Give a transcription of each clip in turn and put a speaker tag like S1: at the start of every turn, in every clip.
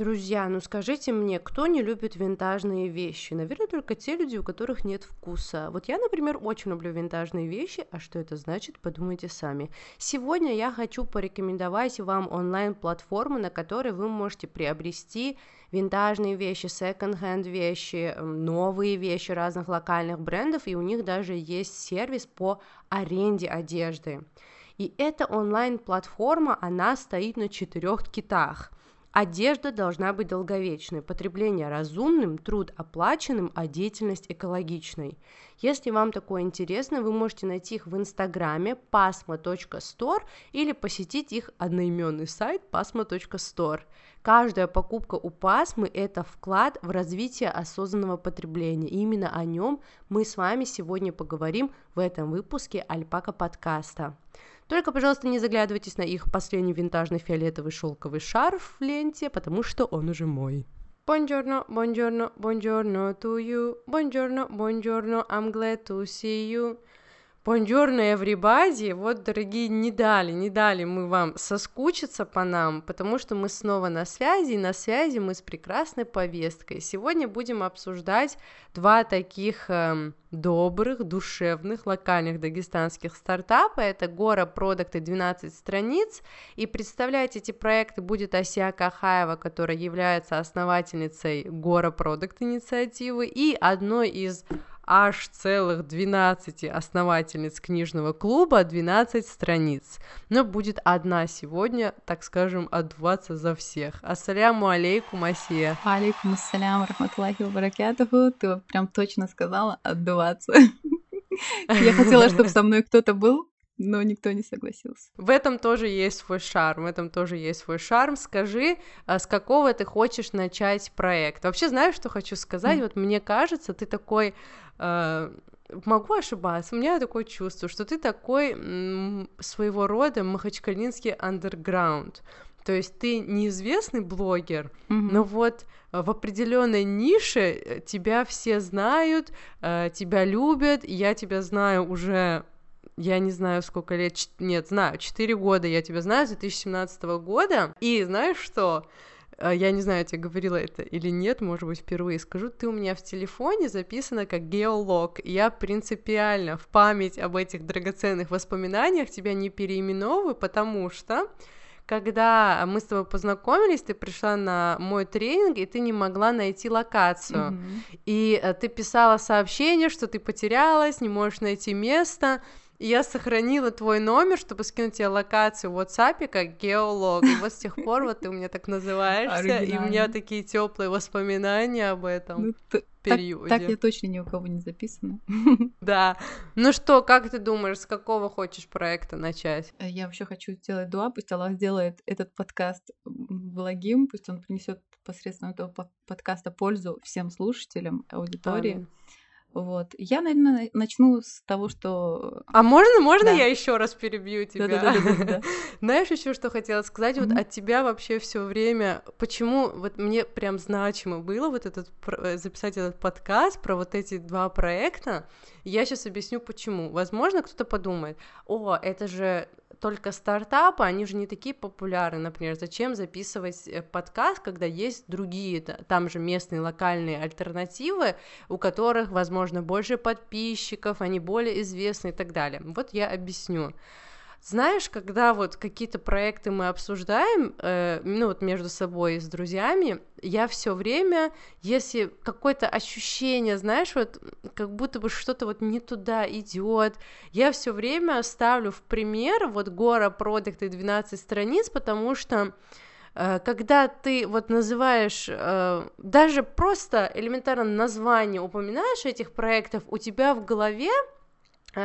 S1: Друзья, ну скажите мне, кто не любит винтажные вещи? Наверное, только те люди, у которых нет вкуса. Вот я, например, очень люблю винтажные вещи, а что это значит, подумайте сами. Сегодня я хочу порекомендовать вам онлайн-платформу, на которой вы можете приобрести винтажные вещи, секонд-хенд вещи, новые вещи разных локальных брендов, и у них даже есть сервис по аренде одежды. И эта онлайн-платформа, она стоит на четырех китах – Одежда должна быть долговечной, потребление разумным, труд оплаченным, а деятельность экологичной. Если вам такое интересно, вы можете найти их в инстаграме pasma.store или посетить их одноименный сайт pasma.store. Каждая покупка у Пасмы – это вклад в развитие осознанного потребления. И именно о нем мы с вами сегодня поговорим в этом выпуске Альпака подкаста. Только, пожалуйста, не заглядывайтесь на их последний винтажный фиолетовый шелковый шарф в ленте, потому что он уже мой. Buongiorno, buongiorno, buongiorno to you. Buongiorno, buongiorno, I'm glad to see you. Buongiorno, everybody! Вот, дорогие, не дали, не дали мы вам соскучиться по нам, потому что мы снова на связи, и на связи мы с прекрасной повесткой. Сегодня будем обсуждать два таких эм, добрых, душевных, локальных дагестанских стартапа. Это Гора Продукты 12 страниц. И представлять эти проекты будет Асия Кахаева, которая является основательницей Гора Продукт инициативы и одной из аж целых 12 основательниц книжного клуба, 12 страниц. Но будет одна сегодня, так скажем, отдуваться за всех. Ассаляму алейкум, Асия.
S2: Алейкум ассалям, рахматуллахи вабаракатуху. Ты прям точно сказала отдуваться. Я хотела, чтобы со мной кто-то был, но никто не согласился.
S1: В этом тоже есть свой шарм, в этом тоже есть свой шарм. Скажи, а с какого ты хочешь начать проект? Вообще, знаешь, что хочу сказать? Mm. Вот мне кажется, ты такой... Э, могу ошибаться, у меня такое чувство, что ты такой м, своего рода махачкалинский андерграунд. То есть ты неизвестный блогер, mm-hmm. но вот в определенной нише э, тебя все знают, э, тебя любят, я тебя знаю уже я не знаю, сколько лет, нет, знаю, 4 года я тебя знаю, с 2017 года, и знаешь что, э, я не знаю, я тебе говорила это или нет, может быть, впервые скажу, ты у меня в телефоне записана как геолог. Я принципиально в память об этих драгоценных воспоминаниях тебя не переименовываю, потому что когда мы с тобой познакомились, ты пришла на мой тренинг, и ты не могла найти локацию. Mm-hmm. И э, ты писала сообщение, что ты потерялась, не можешь найти место я сохранила твой номер, чтобы скинуть тебе локацию в WhatsApp как геолог. И вот с тех пор вот ты у меня так называешься, и у меня такие теплые воспоминания об этом. Ну, периоде.
S2: Так, так я точно ни у кого не записана.
S1: Да. Ну что, как ты думаешь, с какого хочешь проекта начать?
S2: Я вообще хочу сделать дуа, пусть Аллах сделает этот подкаст благим, пусть он принесет посредством этого подкаста пользу всем слушателям, аудитории. Амин. Вот. Я, наверное, начну с того, что...
S1: А можно, можно да. я еще раз перебью тебя? Да-да-да. Знаешь, еще что хотела сказать? Вот от тебя вообще все время... Почему вот мне прям значимо было вот этот э, записать этот подкаст про вот эти два проекта? Я сейчас объясню, почему. Возможно, кто-то подумает, о, это же только стартапы, они же не такие популярны, например, зачем записывать э, подкаст, когда есть другие, там же местные локальные альтернативы, у которых, возможно, больше подписчиков, они более известны и так далее. Вот я объясню. Знаешь, когда вот какие-то проекты мы обсуждаем, э, ну вот между собой и с друзьями, я все время, если какое-то ощущение, знаешь, вот как будто бы что-то вот не туда идет, я все время ставлю в пример вот Гора продукты 12 страниц, потому что э, когда ты вот называешь э, даже просто элементарно название упоминаешь этих проектов, у тебя в голове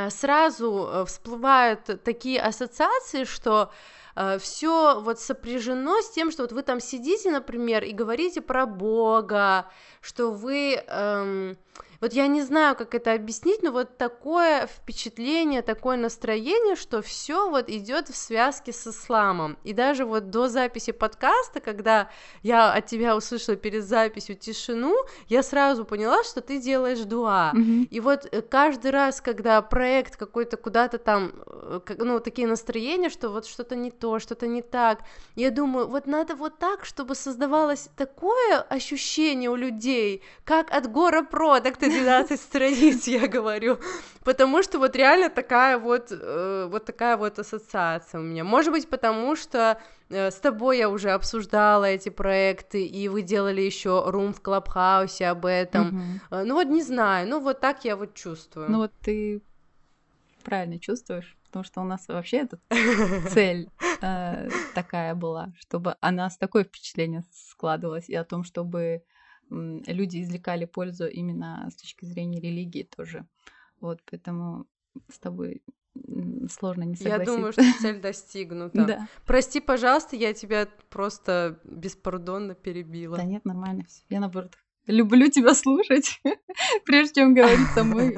S1: сразу э, всплывают такие ассоциации, что э, все вот сопряжено с тем, что вот вы там сидите, например, и говорите про Бога, что вы... Эм, вот я не знаю, как это объяснить, но вот такое впечатление, такое настроение, что все вот идет в связке с исламом. И даже вот до записи подкаста, когда я от тебя услышала перед записью тишину, я сразу поняла, что ты делаешь дуа. Mm-hmm. И вот э, каждый раз, когда проект какой-то куда-то там, э, ну, такие настроения, что вот что-то не то, что-то не так, я думаю, вот надо вот так, чтобы создавалось такое ощущение у людей, как от Гора Про, так ты 12 страниц, я говорю, потому что вот реально такая вот, э, вот такая вот ассоциация у меня. Может быть, потому что э, с тобой я уже обсуждала эти проекты, и вы делали еще рум в Клабхаусе об этом. Mm-hmm. Ну вот не знаю, ну вот так я вот чувствую.
S2: Ну вот ты правильно чувствуешь, потому что у нас вообще эта цель э, такая была, чтобы о нас такое впечатление складывалось, и о том, чтобы люди извлекали пользу именно с точки зрения религии тоже. Вот, поэтому с тобой сложно не согласиться.
S1: Я думаю, что цель достигнута. Да. Прости, пожалуйста, я тебя просто беспардонно перебила.
S2: Да нет, нормально все. Я наоборот люблю тебя слушать. Прежде чем говорить самой,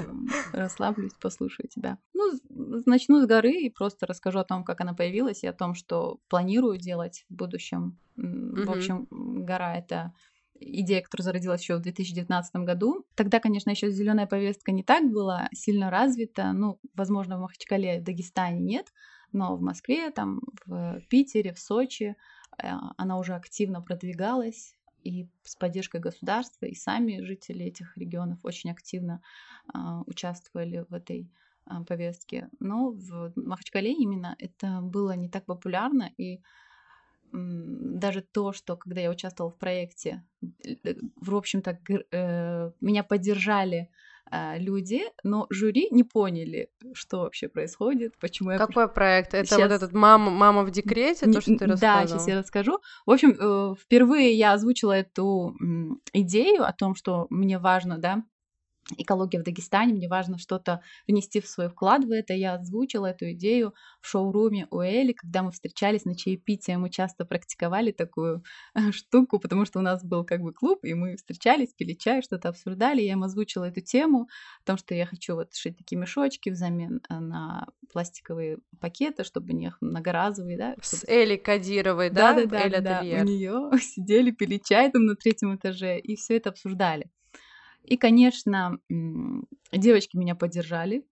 S2: расслаблюсь, послушаю тебя. Ну, начну с горы и просто расскажу о том, как она появилась, и о том, что планирую делать в будущем. В общем, гора это идея, которая зародилась еще в 2019 году. Тогда, конечно, еще зеленая повестка не так была сильно развита. Ну, возможно, в Махачкале, в Дагестане нет, но в Москве, там, в Питере, в Сочи э, она уже активно продвигалась и с поддержкой государства, и сами жители этих регионов очень активно а, участвовали в этой а, повестке. Но в Махачкале именно это было не так популярно, и даже то, что когда я участвовала в проекте, э, в общем-то, э, меня поддержали а, люди, но жюри не поняли, что вообще происходит, почему я...
S1: Какой проект? Это сейчас... вот этот мама, «Мама в декрете», то, что ты рассказала?
S2: Да, сейчас я расскажу. В общем, э, впервые я озвучила эту идею о том, что мне важно, да, экология в Дагестане, мне важно что-то внести в свой вклад в это. Я озвучила эту идею в шоуруме у Эли, когда мы встречались на чаепитии, мы часто практиковали такую э, штуку, потому что у нас был как бы клуб, и мы встречались, пили чай, что-то обсуждали, я им озвучила эту тему, о том, что я хочу вот шить такие мешочки взамен э, на пластиковые пакеты, чтобы не многоразовые, да.
S1: С Эли Кадировой, да?
S2: Да-да-да, да, у нее сидели, пили чай там на третьем этаже, и все это обсуждали. И, конечно, девочки меня поддержали,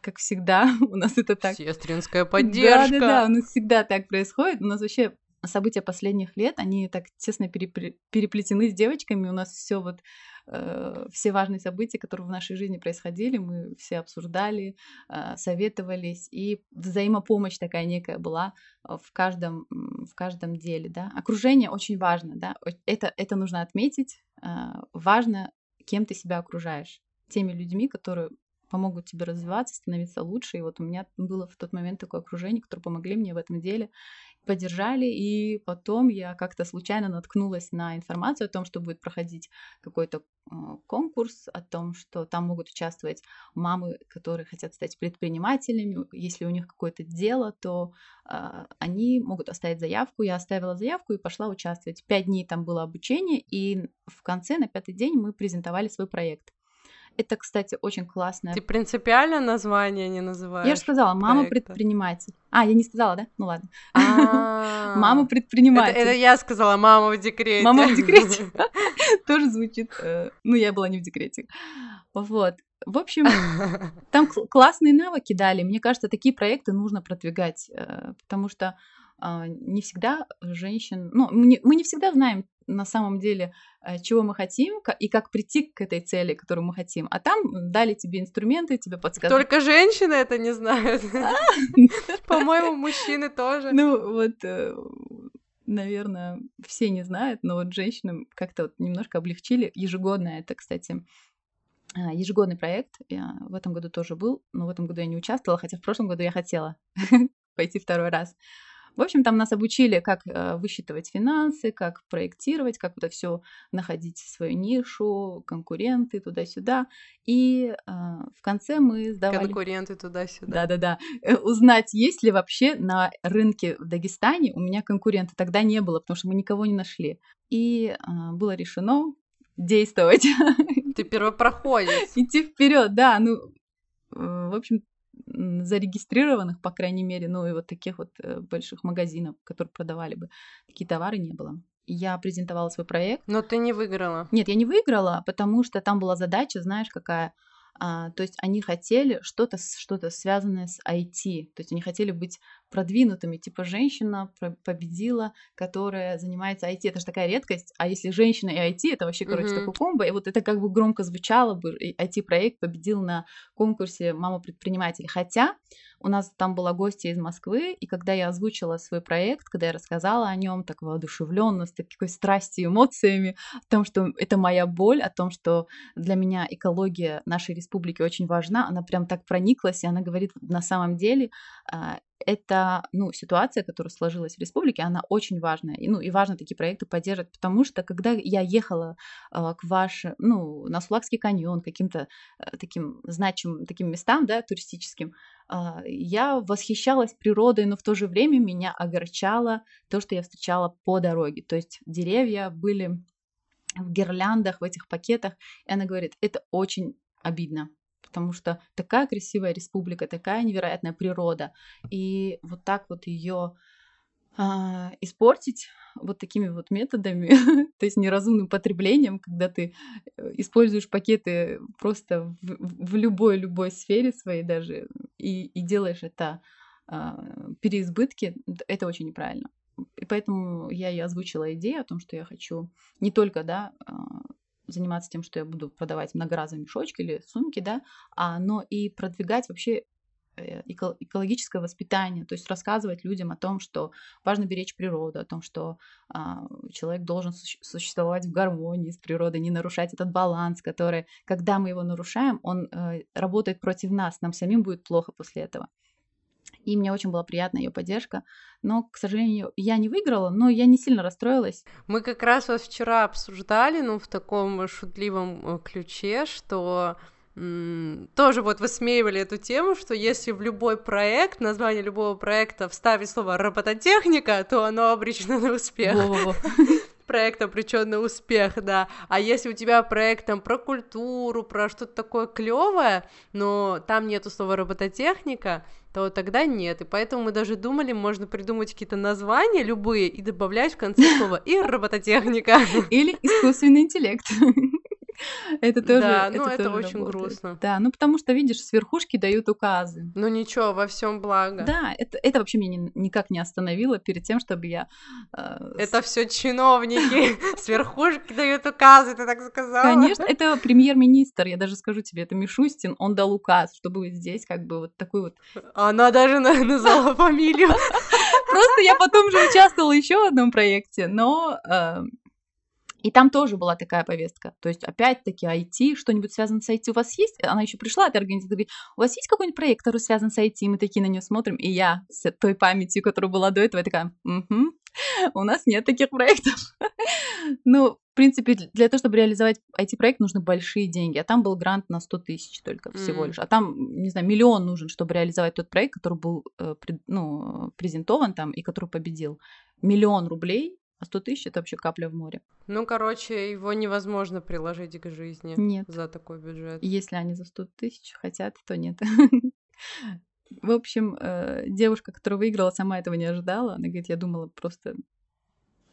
S2: как всегда, у нас это так.
S1: Сестринская поддержка.
S2: Да, да, да, у нас всегда так происходит. У нас вообще события последних лет, они так тесно переплетены с девочками. У нас все вот э, все важные события, которые в нашей жизни происходили, мы все обсуждали, э, советовались, и взаимопомощь такая некая была в каждом, в каждом деле, да. Окружение очень важно, да, это, это нужно отметить, э, важно кем ты себя окружаешь. Теми людьми, которые помогут тебе развиваться, становиться лучше. И вот у меня было в тот момент такое окружение, которое помогли мне в этом деле, поддержали. И потом я как-то случайно наткнулась на информацию о том, что будет проходить какой-то э, конкурс, о том, что там могут участвовать мамы, которые хотят стать предпринимателями. Если у них какое-то дело, то э, они могут оставить заявку. Я оставила заявку и пошла участвовать. Пять дней там было обучение, и в конце, на пятый день, мы презентовали свой проект. Это, кстати, очень классное.
S1: Ты принципиально название не называешь?
S2: Я же сказала, мама предприниматель. А, я не сказала, да? Ну ладно. А. Мама предприниматель.
S1: Это я сказала, мама в декрете.
S2: Мама в декрете. Тоже звучит. Э, ну, я была не в декрете. Вот. В общем, там классные навыки дали. Мне кажется, такие проекты нужно продвигать, э, потому что не всегда женщин, ну, мы не, мы не всегда знаем на самом деле, э, чего мы хотим и как прийти к этой цели, которую мы хотим. А там дали тебе инструменты, тебе подсказали.
S1: Только женщины это не знают. А! По-моему, мужчины тоже.
S2: Ну, вот э, наверное, все не знают, но вот женщинам как-то вот немножко облегчили. Ежегодно это, кстати, а, ежегодный проект. Я в этом году тоже был, но в этом году я не участвовала, хотя в прошлом году я хотела пойти второй раз. В общем, там нас обучили, как э, высчитывать финансы, как проектировать, как это все находить свою нишу, конкуренты туда-сюда. И э, в конце мы сдавали...
S1: Конкуренты туда-сюда.
S2: Да-да-да. Э, узнать, есть ли вообще на рынке в Дагестане у меня конкуренты. Тогда не было, потому что мы никого не нашли. И э, было решено действовать.
S1: Ты первопроходец.
S2: Идти вперед, да. Ну, э, в общем, зарегистрированных, по крайней мере, ну и вот таких вот э, больших магазинов, которые продавали бы такие товары, не было. Я презентовала свой проект.
S1: Но ты не выиграла.
S2: Нет, я не выиграла, потому что там была задача, знаешь, какая а, то есть они хотели что-то что связанное с IT, то есть они хотели быть продвинутыми, типа женщина победила, которая занимается IT, это же такая редкость, а если женщина и IT, это вообще, короче, mm-hmm. такой комбо, и вот это как бы громко звучало бы, IT-проект победил на конкурсе «Мама предприниматель», хотя у нас там была гостья из Москвы, и когда я озвучила свой проект, когда я рассказала о нем так воодушевленно, с такой страстью эмоциями, о том, что это моя боль, о том, что для меня экология нашей республики очень важна, она прям так прониклась, и она говорит, на самом деле а, это ну, ситуация, которая сложилась в республике, она очень важная. И, ну, и важно такие проекты поддерживать, потому что когда я ехала э, к ваш, ну, на Сулакский каньон, каким-то э, таким значимым таким местам, да, туристическим, э, я восхищалась природой, но в то же время меня огорчало то, что я встречала по дороге. То есть деревья были в гирляндах, в этих пакетах, и она говорит, это очень обидно потому что такая красивая республика, такая невероятная природа, и вот так вот ее а, испортить вот такими вот методами, то есть неразумным потреблением, когда ты э, используешь пакеты просто в, в любой любой сфере своей даже и, и делаешь это а, переизбытки, это очень неправильно. И поэтому я и озвучила идею о том, что я хочу не только да, а, заниматься тем, что я буду продавать многоразовые мешочки или сумки, да, а, но и продвигать вообще э, экологическое воспитание, то есть рассказывать людям о том, что важно беречь природу, о том, что а, человек должен существовать в гармонии с природой, не нарушать этот баланс, который, когда мы его нарушаем, он а, работает против нас, нам самим будет плохо после этого и мне очень была приятна ее поддержка. Но, к сожалению, я не выиграла, но я не сильно расстроилась.
S1: Мы как раз вот вчера обсуждали, ну, в таком шутливом э, ключе, что тоже вот высмеивали эту тему, что если в любой проект, название любого проекта вставить слово робототехника, то оно обречено на успех. проект обреченный успех, да. А если у тебя проект там про культуру, про что-то такое клевое, но там нету слова робототехника, то тогда нет. И поэтому мы даже думали, можно придумать какие-то названия любые и добавлять в конце слова и робототехника.
S2: Или искусственный интеллект. Это тоже,
S1: да, ну это, очень грустно.
S2: Да, ну потому что, видишь, с верхушки дают указы.
S1: Ну ничего, во всем благо.
S2: Да, это, это вообще меня никак не остановило перед тем, чтобы я...
S1: Э, это все чиновники с верхушки дают указы, ты так сказала?
S2: Конечно, это премьер-министр, я даже скажу тебе, это Мишустин, он дал указ, чтобы здесь как бы вот такой вот...
S1: Она даже назвала фамилию.
S2: Просто я потом же участвовала еще в одном проекте, но э, и там тоже была такая повестка. То есть, опять-таки, IT, что-нибудь связано с IT у вас есть? Она еще пришла, эта организация, говорит, у вас есть какой-нибудь проект, который связан с IT? И мы такие на нее смотрим, и я с той памятью, которая была до этого, я такая, угу, у нас нет таких проектов. ну, в принципе, для того, чтобы реализовать IT-проект, нужны большие деньги. А там был грант на 100 тысяч только всего mm. лишь. А там, не знаю, миллион нужен, чтобы реализовать тот проект, который был э, ну, презентован там и который победил. Миллион рублей а 100 тысяч это вообще капля в море.
S1: Ну, короче, его невозможно приложить к жизни
S2: нет.
S1: за такой бюджет.
S2: Если они за 100 тысяч хотят, то нет. В общем, э, девушка, которая выиграла, сама этого не ожидала. Она говорит, я думала просто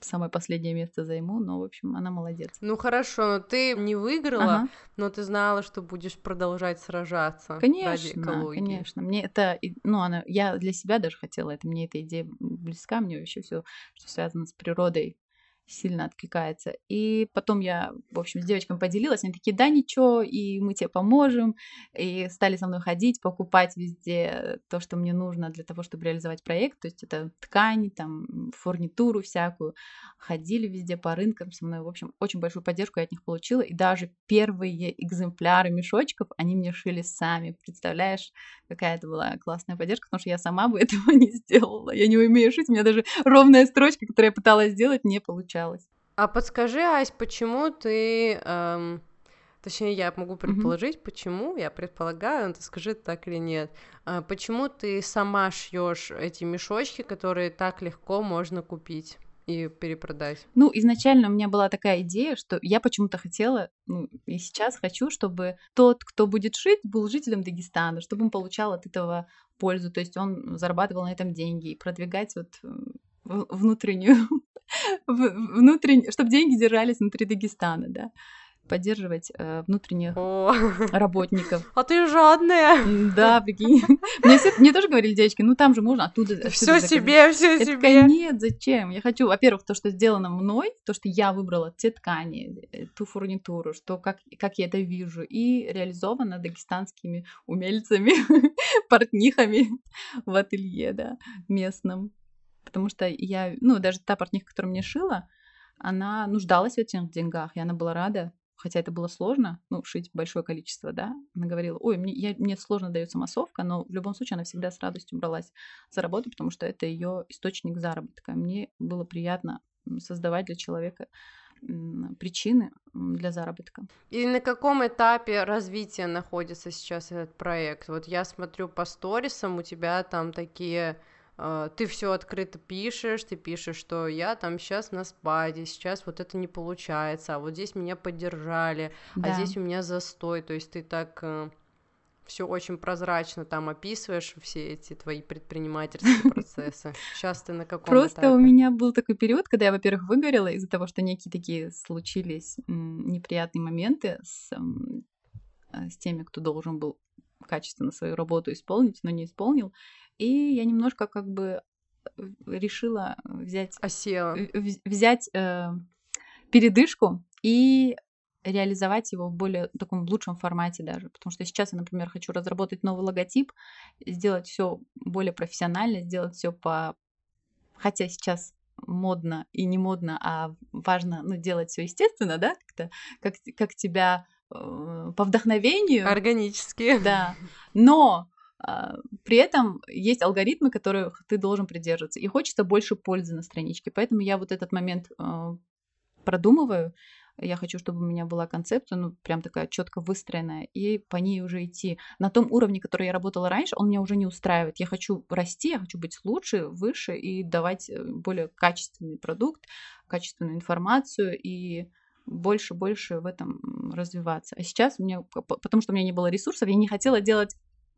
S2: самое последнее место займу, но, в общем, она молодец.
S1: Ну хорошо, ты не выиграла, ага. но ты знала, что будешь продолжать сражаться
S2: конечно,
S1: ради экологии.
S2: Конечно, мне это, ну, она, я для себя даже хотела это, мне эта идея близка, мне вообще все, что связано с природой сильно откликается. И потом я, в общем, с девочками поделилась, они такие, да, ничего, и мы тебе поможем, и стали со мной ходить, покупать везде то, что мне нужно для того, чтобы реализовать проект, то есть это ткани, там, фурнитуру всякую, ходили везде по рынкам со мной, в общем, очень большую поддержку я от них получила, и даже первые экземпляры мешочков они мне шили сами, представляешь, какая это была классная поддержка, потому что я сама бы этого не сделала, я не умею шить, у меня даже ровная строчка, которую я пыталась сделать, не получилась получалось.
S1: А подскажи, Ась, почему ты... Эм, точнее, я могу предположить, mm-hmm. почему, я предполагаю, но ты скажи, так или нет. Э, почему ты сама шьешь эти мешочки, которые так легко можно купить? и перепродать?
S2: Ну, изначально у меня была такая идея, что я почему-то хотела, ну, и сейчас хочу, чтобы тот, кто будет шить, был жителем Дагестана, чтобы он получал от этого пользу, то есть он зарабатывал на этом деньги, и продвигать вот внутреннюю, внутреннюю, чтобы деньги держались внутри Дагестана, да поддерживать э, внутренних О. работников.
S1: А ты жадная.
S2: Да, прикинь. Мне, мне тоже говорили девочки, ну там же можно оттуда.
S1: Все себе, все себе.
S2: Такая, нет, зачем? Я хочу, во-первых, то, что сделано мной, то, что я выбрала те ткани, э, ту фурнитуру, что как, как я это вижу, и реализовано дагестанскими умельцами, портнихами в ателье, да, местном потому что я, ну, даже та портниха, которая мне шила, она нуждалась в этих деньгах, и она была рада, хотя это было сложно, ну, шить большое количество, да, она говорила, ой, мне, я, мне сложно дается массовка, но в любом случае она всегда с радостью бралась за работу, потому что это ее источник заработка. Мне было приятно создавать для человека причины для заработка.
S1: И на каком этапе развития находится сейчас этот проект? Вот я смотрю по сторисам, у тебя там такие ты все открыто пишешь, ты пишешь, что я там сейчас на спаде, сейчас вот это не получается, а вот здесь меня поддержали, а да. а здесь у меня застой, то есть ты так э, все очень прозрачно там описываешь все эти твои предпринимательские процессы. Сейчас ты на каком
S2: Просто этапе? у меня был такой период, когда я, во-первых, выгорела из-за того, что некие такие случились неприятные моменты с, э, с теми, кто должен был качественно свою работу исполнить, но не исполнил. И я немножко как бы э, решила взять...
S1: Осела.
S2: Взять э, передышку и реализовать его в более таком лучшем формате даже. Потому что сейчас я, например, хочу разработать новый логотип, сделать все более профессионально, сделать все по... Хотя сейчас модно и не модно, а важно ну, делать все естественно, да, как-то, как, как тебя э, по вдохновению.
S1: Органически.
S2: Да. Но при этом есть алгоритмы, которых ты должен придерживаться, и хочется больше пользы на страничке. Поэтому я вот этот момент а, продумываю. Я хочу, чтобы у меня была концепция, ну, прям такая четко выстроенная, и по ней уже идти. На том уровне, который я работала раньше, он меня уже не устраивает. Я хочу расти, я хочу быть лучше, выше и давать э, более качественный продукт, качественную информацию и больше-больше в этом развиваться. А сейчас у меня, потому что у меня не было ресурсов, я не хотела делать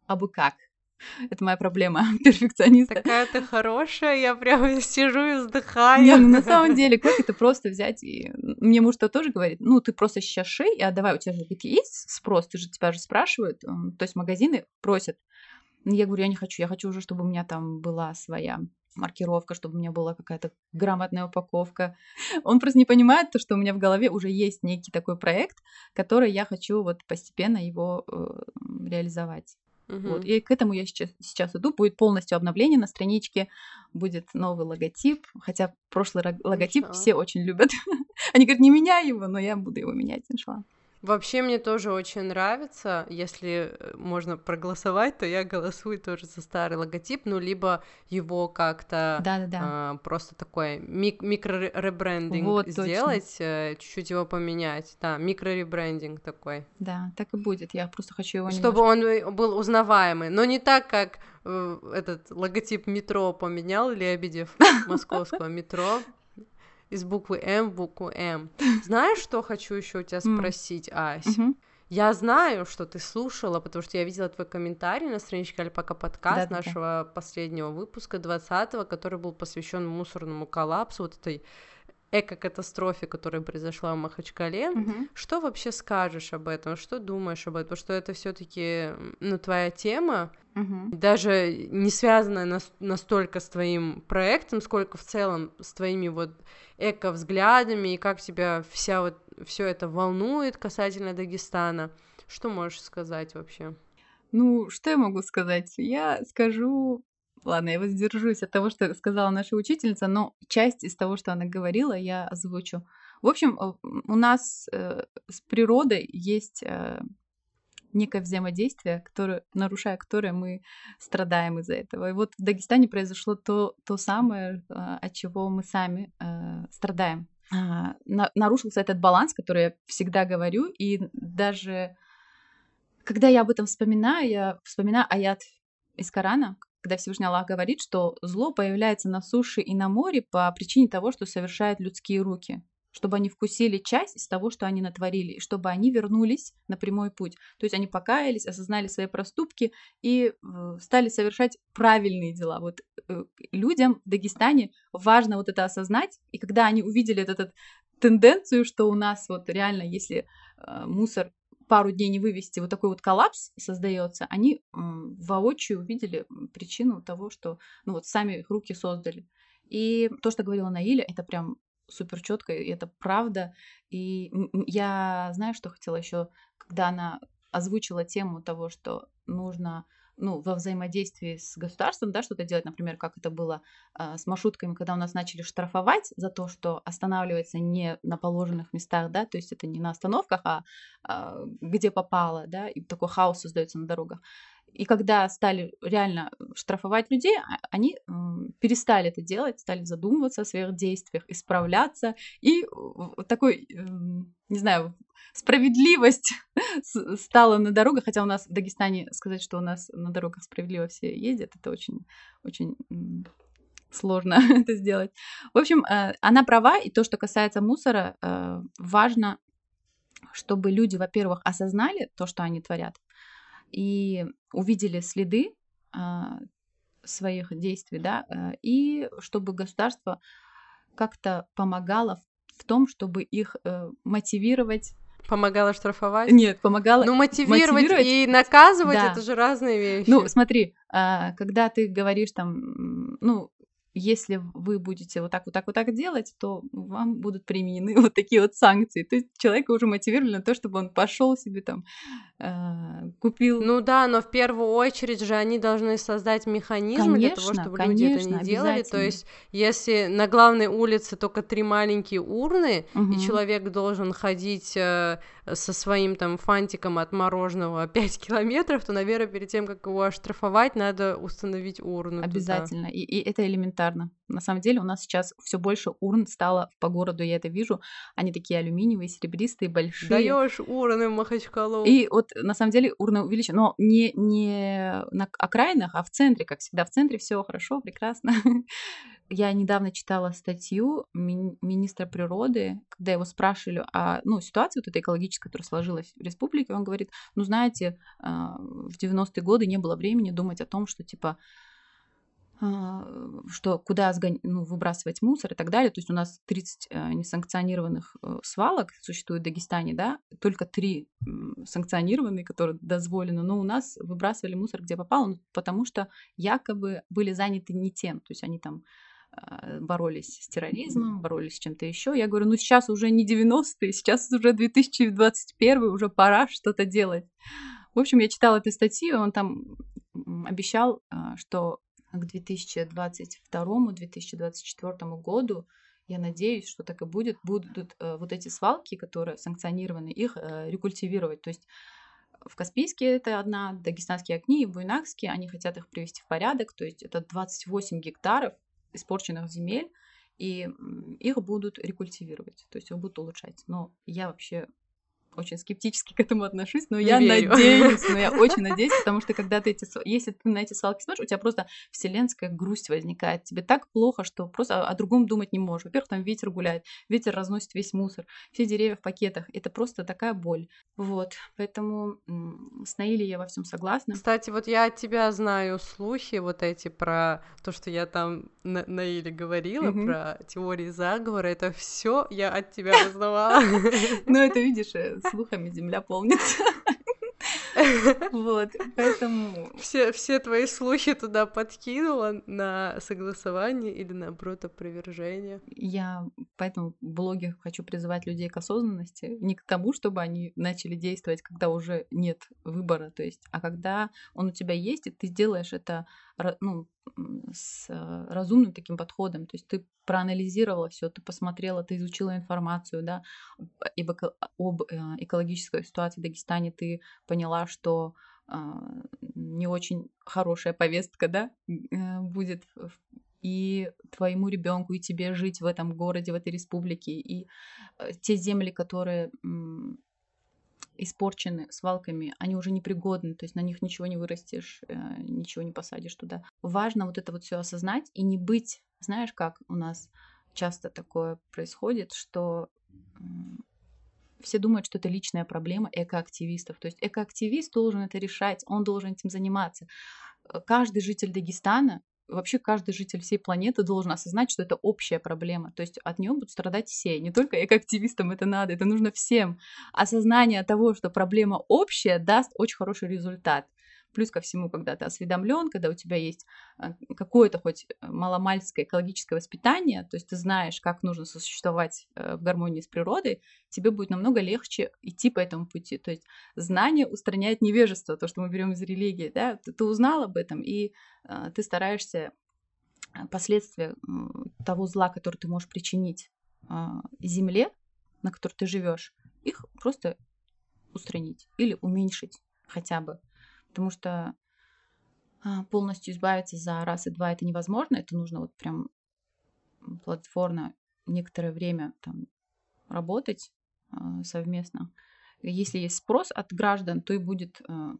S2: а бы как. Это моя проблема перфекциониста.
S1: Такая ты хорошая, я прямо сижу и вздыхаю.
S2: Не, ну на самом деле, как это просто взять и... Мне муж-то тоже говорит, ну ты просто сейчас шей, а давай, у тебя же есть спрос, ты же тебя же спрашивают, то есть магазины просят. Я говорю, я не хочу, я хочу уже, чтобы у меня там была своя маркировка, чтобы у меня была какая-то грамотная упаковка. Он просто не понимает то, что у меня в голове уже есть некий такой проект, который я хочу вот постепенно его э, реализовать. Угу. Вот. И к этому я сейчас, сейчас иду. Будет полностью обновление на страничке, будет новый логотип. Хотя прошлый логотип Иншалла. все очень любят. Они говорят, не меняй его, но я буду его менять, иншалла.
S1: Вообще мне тоже очень нравится. Если э, можно проголосовать, то я голосую тоже за старый логотип, ну либо его как-то
S2: да, да, да.
S1: А, просто такой мик- микро-ребрендинг вот, сделать, э, чуть-чуть его поменять. Да, микро-ребрендинг такой.
S2: Да, так и будет. Я просто хочу его
S1: Чтобы немножко... он был узнаваемый, но не так, как э, этот логотип метро поменял Лебедев, московского метро из буквы М в букву М. Знаешь, что хочу еще у тебя спросить, Ась? Я знаю, что ты слушала, потому что я видела твой комментарий на страничке Альпака подкаст да, нашего да. последнего выпуска 20-го, который был посвящен мусорному коллапсу, вот этой эко-катастрофе, которая произошла в Махачкале.
S2: Угу.
S1: Что вообще скажешь об этом? Что думаешь об этом? Потому что это все-таки ну, твоя тема,
S2: Угу.
S1: даже не связанная нас- настолько с твоим проектом, сколько в целом с твоими вот эко-взглядами, и как тебя вся вот все это волнует касательно Дагестана. Что можешь сказать вообще?
S2: Ну, что я могу сказать? Я скажу... Ладно, я воздержусь от того, что сказала наша учительница, но часть из того, что она говорила, я озвучу. В общем, э, у нас э, с природой есть э, некое взаимодействие, которое, нарушая которое мы страдаем из-за этого. И вот в Дагестане произошло то, то самое, э, от чего мы сами э, страдаем. А, на- нарушился этот баланс, который я всегда говорю, и даже когда я об этом вспоминаю, я вспоминаю аят из Корана, когда Всевышний Аллах говорит, что зло появляется на суше и на море по причине того, что совершают людские руки, чтобы они вкусили часть из того, что они натворили, и чтобы они вернулись на прямой путь. То есть они покаялись, осознали свои проступки и э, стали совершать правильные дела. Вот э, людям в Дагестане важно вот это осознать, и когда они увидели этот, этот тенденцию, что у нас вот реально, если э, мусор пару дней не вывести, вот такой вот коллапс создается, они воочию увидели причину того, что ну вот сами их руки создали. И то, что говорила Наиля, это прям супер четко, и это правда. И я знаю, что хотела еще, когда она озвучила тему того, что нужно ну, во взаимодействии с государством, да, что-то делать, например, как это было а, с маршрутками, когда у нас начали штрафовать за то, что останавливается не на положенных местах, да, то есть это не на остановках, а, а, где попало, да, и такой хаос создается на дорогах. И когда стали реально штрафовать людей, а- они перестали это делать, стали задумываться о своих действиях, исправляться, и в- такой, эм, не знаю, справедливость стала на дорогах, хотя у нас в Дагестане сказать, что у нас на дорогах справедливо все ездят, это очень, очень сложно это сделать. В общем, э, она права, и то, что касается мусора, э, важно, чтобы люди, во-первых, осознали то, что они творят, и увидели следы своих действий, да, э, и чтобы государство как-то помогало в том, чтобы их э, мотивировать.
S1: Помогала штрафовать?
S2: Нет, помогало.
S1: Ну, мотивировать,
S2: мотивировать-
S1: и наказывать
S2: Да.
S1: это же разные вещи.
S2: Ну, смотри, а, когда ты говоришь там, ну, если вы будете вот так, вот так, вот так делать, то вам будут применены вот такие вот санкции. То есть человека уже мотивировали на то, чтобы он пошел себе там, а, купил.
S1: Ну да, но в первую очередь же они должны создать механизм для того,
S2: Конечно,
S1: чтобы люди это
S2: конечно,
S1: не делали. То есть, если на главной улице только три маленькие урны,
S2: Мгм.
S1: и человек должен ходить э, со своим там фантиком от мороженого 5 километров, то, наверное, перед тем, как его оштрафовать, надо установить урну. туда.
S2: Обязательно. И, и это элементарно. На самом деле у нас сейчас все больше урн стало по городу, я это вижу. Они такие алюминиевые, серебристые, большие.
S1: Даешь урны Махачкалу.
S2: И вот на самом деле урны увеличены, но не, не на окраинах, а в центре, как всегда. В центре все хорошо, прекрасно. Я недавно читала статью ми- министра природы, когда его спрашивали о ну, ситуации вот этой экологической, которая сложилась в республике. Он говорит, ну знаете, а, в 90-е годы не было времени думать о том, что типа а, что куда сгон- ну, выбрасывать мусор и так далее. То есть у нас 30 э, несанкционированных э, свалок существует в Дагестане, да, только три санкционированные, которые дозволены, но у нас выбрасывали мусор где попало, ну, потому что якобы были заняты не тем, то есть они там боролись с терроризмом, боролись с чем-то еще. Я говорю, ну сейчас уже не 90-е, сейчас уже 2021, уже пора что-то делать. В общем, я читала эту статью, и он там обещал, а, что к 2022-2024 году, я надеюсь, что так и будет, будут э, вот эти свалки, которые санкционированы, их э, рекультивировать. То есть в Каспийске это одна, дагестанские огни и буйнакские, они хотят их привести в порядок, то есть это 28 гектаров испорченных земель, и их будут рекультивировать, то есть их будут улучшать. Но я вообще очень скептически к этому отношусь, но
S1: Не
S2: я
S1: верю.
S2: надеюсь, но я очень надеюсь, потому что когда ты эти, если ты на эти свалки смотришь, у тебя просто вселенская грусть возникает. Тебе так плохо, что просто о, другом думать не можешь. Во-первых, там ветер гуляет, ветер разносит весь мусор, все деревья в пакетах. Это просто такая боль. Вот, поэтому с Наилей я во всем согласна.
S1: Кстати, вот я от тебя знаю слухи вот эти про то, что я там на, на Иле говорила,
S2: Мгм.
S1: про теории заговора. Это все я от тебя узнавала.
S2: Ну, это, видишь, э, слухами земля полнится. Вот, поэтому
S1: Все, все твои слухи туда подкинула на согласование или наоборот опровержение.
S2: я поэтому в блоге хочу призывать людей к осознанности, не к тому, чтобы они начали действовать, когда уже нет выбора, то есть, а когда он у тебя есть, и ты сделаешь это ну, с э, разумным таким подходом, то есть ты проанализировала все, ты посмотрела, ты изучила информацию, да, об, об э, экологической ситуации в Дагестане, ты поняла, что а, не очень хорошая повестка, да, э, будет и твоему ребенку, и тебе жить в этом городе, в этой республике, и э, те земли, которые испорчены свалками, они уже непригодны, то есть на них ничего не вырастешь, э, ничего не посадишь туда. Важно вот это вот все осознать и не быть, знаешь, как у нас часто такое происходит, что все думают, что это личная проблема экоактивистов. То есть экоактивист должен это решать, он должен этим заниматься. Каждый житель Дагестана, вообще каждый житель всей планеты должен осознать, что это общая проблема. То есть от нее будут страдать все. Не только экоактивистам это надо, это нужно всем. Осознание того, что проблема общая, даст очень хороший результат. Плюс ко всему, когда ты осведомлен, когда у тебя есть э, какое-то хоть маломальское экологическое воспитание, то есть ты знаешь, как нужно сосуществовать э, в гармонии с природой, тебе будет намного легче идти по этому пути. То есть знание устраняет невежество, то, что мы берем из религии. Да? Ты, ты узнал об этом, и э, ты стараешься э, последствия того зла, который ты можешь причинить э, земле, на которой ты живешь, их просто устранить или уменьшить хотя бы. Потому что а, полностью избавиться за раз и два это невозможно. Это нужно вот прям плодотворно некоторое время там работать а, совместно. Если есть спрос от граждан, то и будет а,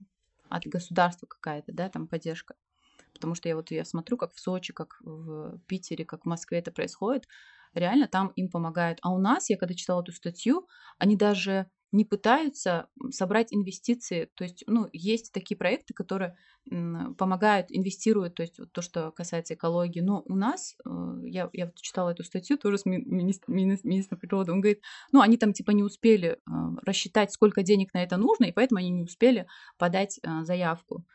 S2: от государства какая-то, да, там поддержка. Потому что я вот я смотрю, как в Сочи, как в Питере, как в Москве это происходит, реально там им помогают. А у нас, я когда читала эту статью, они даже не пытаются собрать инвестиции. То есть, ну, есть такие проекты, которые помогают, инвестируют, то есть вот то, что касается экологии. Но у нас, э, я, я вот читала эту статью тоже с ми- министр, мини- министром природы, он говорит, ну, они там типа не успели э, рассчитать, сколько денег на это нужно, и поэтому они не успели подать э, заявку.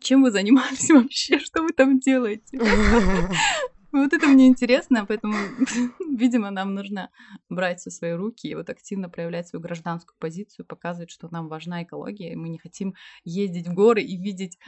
S2: Чем вы занимались вообще? Что вы там делаете? Вот это мне интересно, поэтому, видимо, нам нужно брать все свои руки и вот активно проявлять свою гражданскую позицию, показывать, что нам важна экология, и мы не хотим ездить в горы и видеть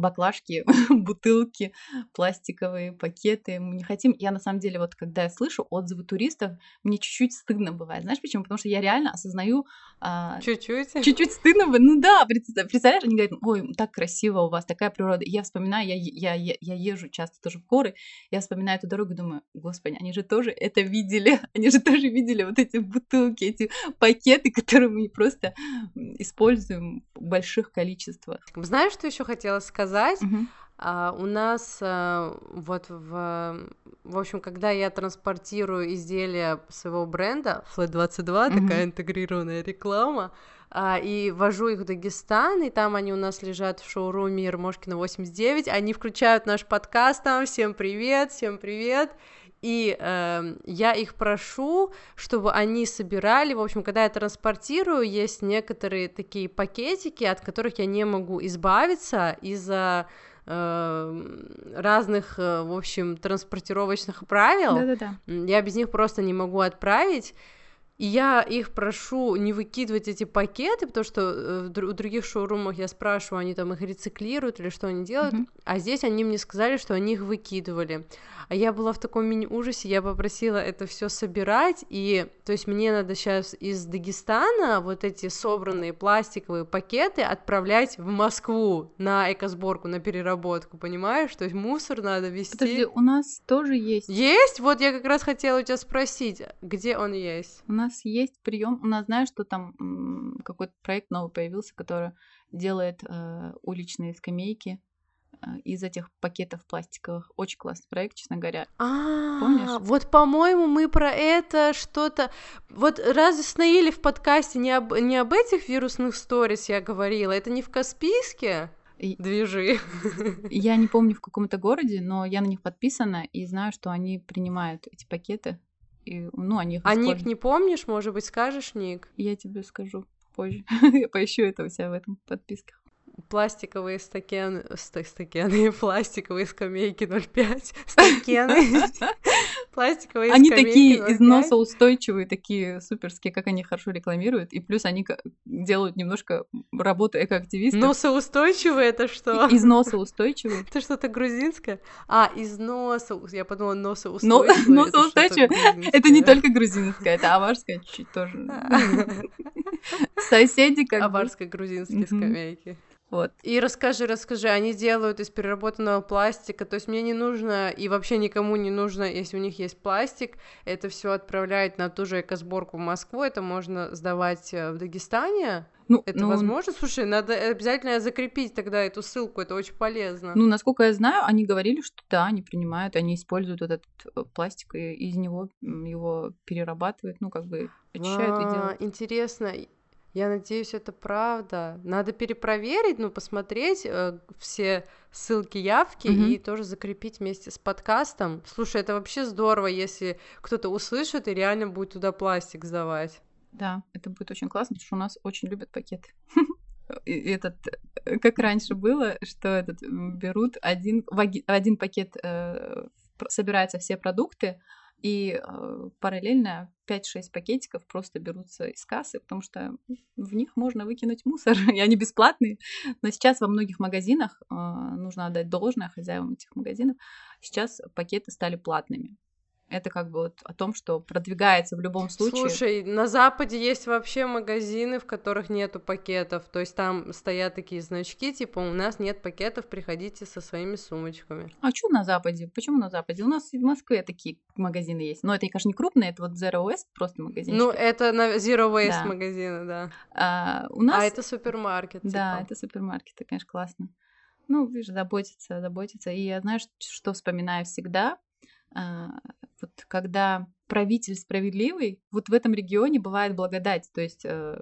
S2: баклажки, бутылки, пластиковые пакеты. Мы не хотим. Я на самом деле, вот когда я слышу отзывы туристов, мне чуть-чуть стыдно бывает. Знаешь почему? Потому что я реально осознаю а,
S1: Чуть-чуть.
S2: чуть-чуть стыдно, ну да, представ- представляешь, они говорят, ой, так красиво у вас, такая природа. И я вспоминаю, я, я, я, я езжу часто тоже в горы, я вспоминаю эту дорогу и думаю, господи, они же тоже это видели, они же тоже видели вот эти бутылки, эти пакеты, которые мы просто используем в больших количествах.
S1: Знаешь, что еще хотела сказать?
S2: Мгм.
S1: А, у нас а, вот в, в общем, когда я транспортирую изделия своего бренда Flat 22,
S2: Мгм.
S1: такая интегрированная реклама, а, и вожу их в Дагестан, и там они у нас лежат в шоуруме Ермошкина 89, они включают наш подкаст там, всем привет, всем привет, и эм, я их прошу, чтобы они собирали, в общем, когда я транспортирую, есть некоторые такие пакетики, от которых я не могу избавиться из-за эм, разных, э, в общем, транспортировочных правил.
S2: Да-да-да.
S1: Я без них просто не могу отправить. Я их прошу не выкидывать эти пакеты, потому что э, в других шоурумах я спрашиваю, они там их рециклируют или что они делают,
S2: Мгм.
S1: а здесь они мне сказали, что они их выкидывали. А я была в таком мини-ужасе, я попросила это все собирать, и то есть мне надо сейчас из Дагестана вот эти собранные пластиковые пакеты отправлять в Москву на экосборку, на переработку, понимаешь? То есть мусор надо везти.
S2: Подожди, у нас тоже есть.
S1: Есть? Вот я как раз хотела у тебя спросить, где он есть?
S2: У нас нас есть прием. У нас, знаешь, что там какой-то проект новый появился, который делает э, уличные скамейки э, из этих пакетов пластиковых. Очень классный проект, честно говоря.
S1: А, Помнишь? Вот, по-моему, мы про это что-то... Вот разве с Наили в подкасте не об, не об этих вирусных сторис я говорила? Это не в Каспийске? Движи.
S2: Я не помню в каком-то городе, но я на них подписана и знаю, что они принимают эти пакеты. И, ну, они
S1: а ник не помнишь? Может быть, скажешь ник?
S2: Я тебе скажу позже. я поищу это у себя в этом подписках
S1: пластиковые стакены, стакены, пластиковые скамейки 0,5, стакены, пластиковые
S2: Они такие износоустойчивые, такие суперские, как они хорошо рекламируют, и плюс они делают немножко работу экоактивистов.
S1: Носоустойчивые это что?
S2: Износоустойчивые.
S1: Это что-то грузинское? А, износа, я подумала, носоустойчивые.
S2: Носоустойчивые, это не только грузинское, это аварское чуть-чуть тоже. Соседи как
S1: Аварско-грузинские скамейки. Вот. И расскажи, расскажи, они делают из переработанного пластика, то есть мне не нужно, и вообще никому не нужно, если у них есть пластик, это все отправлять на ту же экосборку в Москву, это можно сдавать э, в Дагестане, ну, это ну, возможно? Слушай, надо обязательно закрепить тогда эту ссылку, это очень полезно.
S2: Ну, насколько я знаю, они говорили, что да, они принимают, они используют этот э, пластик и из него его перерабатывают, ну, как бы очищают а, и делают.
S1: Интересно. Я надеюсь, это правда. Надо перепроверить, ну, посмотреть э, все ссылки, явки mm-hmm. и тоже закрепить вместе с подкастом. Слушай, это вообще здорово, если кто-то услышит и реально будет туда пластик сдавать.
S2: Да, это будет очень классно, потому что у нас очень любят пакеты. Этот, э, как раньше было, что этот берут один, в один пакет э, собираются все продукты, и э, параллельно 5-6 пакетиков просто берутся из кассы, потому что в них можно выкинуть мусор, и они бесплатные. Но сейчас во многих магазинах, э, нужно отдать должное хозяевам этих магазинов, сейчас пакеты стали платными. Это как бы вот о том, что продвигается в любом случае.
S1: Слушай, на Западе есть вообще магазины, в которых нету пакетов. То есть там стоят такие значки, типа у нас нет пакетов, приходите со своими сумочками.
S2: А что на Западе? Почему на Западе? У нас в Москве такие магазины есть. Но это, конечно, не крупные, это вот Zero Waste просто магазин.
S1: Ну, это на Zero Waste да. магазины, да.
S2: А, у нас...
S1: а это супермаркет.
S2: Да,
S1: типа.
S2: это супермаркет, это, конечно, классно. Ну, видишь, заботиться, заботиться. И я знаю, что вспоминаю всегда, вот когда правитель справедливый, вот в этом регионе бывает благодать. То есть э,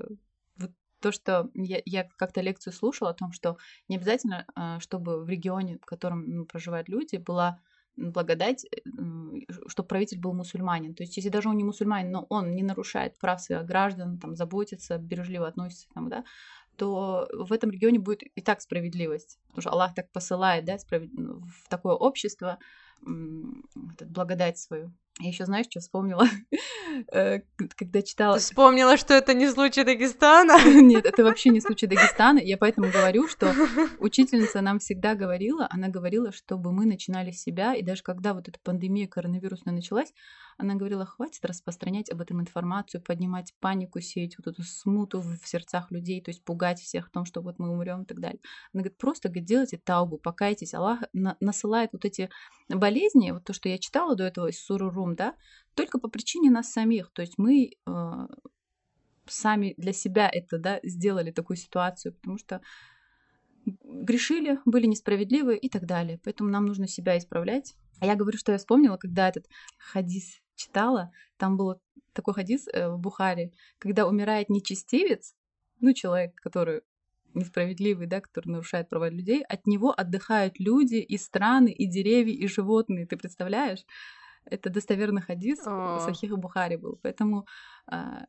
S2: вот то, что я, я как-то лекцию слушала о том, что не обязательно, э, чтобы в регионе, в котором ну, проживают люди, была благодать, э, чтобы правитель был мусульманин. То есть, если даже он не мусульманин, но он не нарушает прав своих граждан, там, заботится, бережливо относится, там, да, то в этом регионе будет и так справедливость. Потому что Аллах так посылает да, в такое общество, благодать свою. Я еще знаешь, что вспомнила, э, когда читала...
S1: Ты вспомнила, что это не случай Дагестана?
S2: Нет, это вообще не случай Дагестана. Я поэтому говорю, что учительница нам всегда говорила, она говорила, чтобы мы начинали с себя, и даже когда вот эта пандемия коронавирусная началась, она говорила, хватит распространять об этом информацию, поднимать панику, сеять вот эту смуту в сердцах людей, то есть пугать всех о том, что вот мы умрем и так далее. Она говорит, просто говорит, делайте таубу, покайтесь. Аллах на- насылает вот эти болезни, вот то, что я читала до этого из Сурурум, да, только по причине нас самих. То есть мы э, сами для себя это, да, сделали такую ситуацию, потому что грешили, были несправедливы и так далее. Поэтому нам нужно себя исправлять. А я говорю, что я вспомнила, когда этот хадис читала, там был такой хадис э, в Бухаре, когда умирает нечестивец, ну, человек, который несправедливый, да, который нарушает права людей, от него отдыхают люди и страны, и деревья, и животные. Ты представляешь? Это достоверный хадис в Сахих Бухари был. Поэтому а,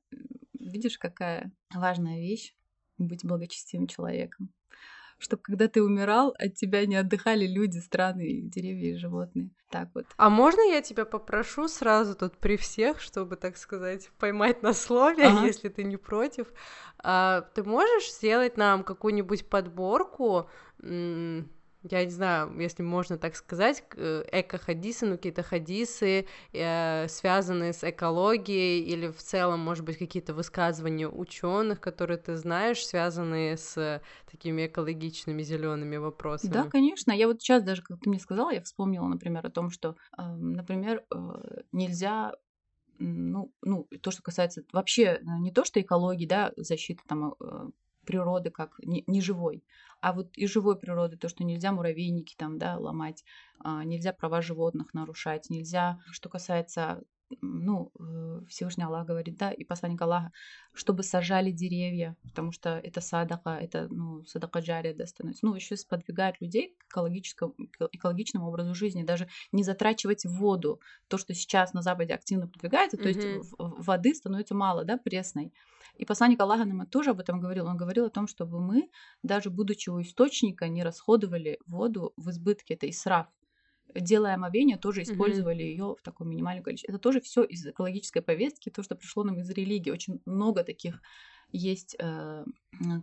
S2: видишь, какая важная вещь быть благочестивым человеком чтобы когда ты умирал, от тебя не отдыхали люди, страны, деревья и животные. Так вот.
S1: А можно я тебя попрошу сразу тут при всех, чтобы, так сказать, поймать на слове, ага. если ты не против? А, ты можешь сделать нам какую-нибудь подборку? Я не знаю, если можно так сказать, э, эко-хадисы, ну, какие-то хадисы, э, связанные с экологией, или в целом, может быть, какие-то высказывания ученых, которые ты знаешь, связанные с такими экологичными зелеными вопросами.
S2: Да, конечно. Я вот сейчас даже, как ты мне сказала, я вспомнила, например, о том, что, э, например, э, нельзя ну, ну, то, что касается вообще э, не то, что экологии, да, защиты там э, природы как не, не живой, а вот и живой природы, то, что нельзя муравейники там, да, ломать, а, нельзя права животных нарушать, нельзя, что касается ну, э, Всевышний Аллах говорит, да, и посланник Аллаха, чтобы сажали деревья, потому что это садака, это, ну, садака джария, да, становится. Ну, еще сподвигает людей к экологическому, к экологичному образу жизни, даже не затрачивать воду. То, что сейчас на Западе активно продвигается, то есть воды становится мало, да, пресной. И посланник Аллаха нам тоже об этом говорил. Он говорил о том, чтобы мы, даже будучи у источника, не расходовали воду в избытке. Это исраф делая омовение, тоже использовали mm-hmm. ее в таком минимальном количестве. Это тоже все из экологической повестки, то, что пришло нам из религии. Очень много таких есть э,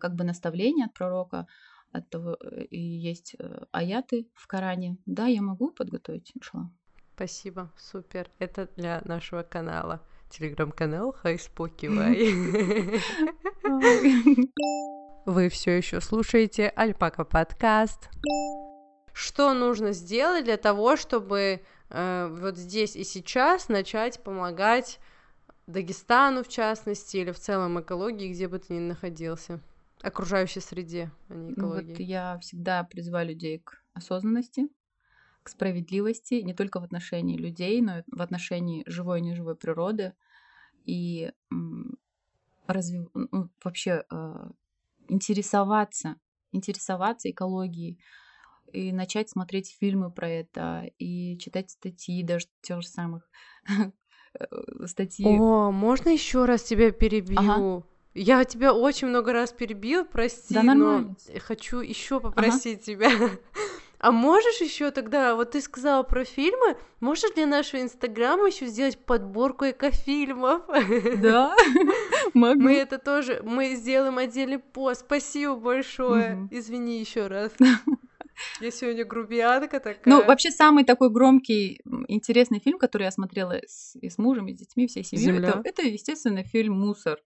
S2: как бы наставлений от пророка, от того, э, и есть э, аяты в Коране. Да, я могу подготовить, иншалла.
S1: Спасибо, супер. Это для нашего канала. Телеграм-канал Хайспокивай. Вы все еще слушаете Альпака подкаст что нужно сделать для того, чтобы э, вот здесь и сейчас начать помогать Дагестану, в частности, или в целом экологии, где бы ты ни находился, окружающей среде, а не экологии.
S2: Ну, вот я всегда призываю людей к осознанности, справедливости, не только в отношении людей, но и в отношении живой и неживой природы, и развив... ну, вообще э, интересоваться, интересоваться экологией, и начать смотреть фильмы про это, и читать статьи даже тех же самых э, статьи.
S1: О, можно еще раз тебя перебью? Ага. Я тебя очень много раз перебил, прости,
S2: да, но
S1: хочу еще попросить ага. тебя. А можешь еще тогда, вот ты сказала про фильмы, можешь для нашего инстаграма еще сделать подборку экофильмов?
S2: Да, могу.
S1: Мы это тоже, мы сделаем отдельный пост. Спасибо большое. Извини еще раз. Я сегодня грубиянка такая.
S2: Ну, вообще, самый такой громкий, интересный фильм, который я смотрела с, и с мужем, и с детьми, всей семьей, это, это, естественно, фильм «Мусор».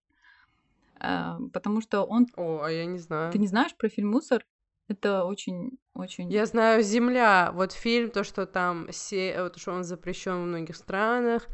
S2: А, потому что он...
S1: О, а я не знаю.
S2: Ты не знаешь про фильм «Мусор»? Это очень, очень.
S1: Я знаю Земля. Вот фильм, то, что там се... вот, что он запрещен в многих странах.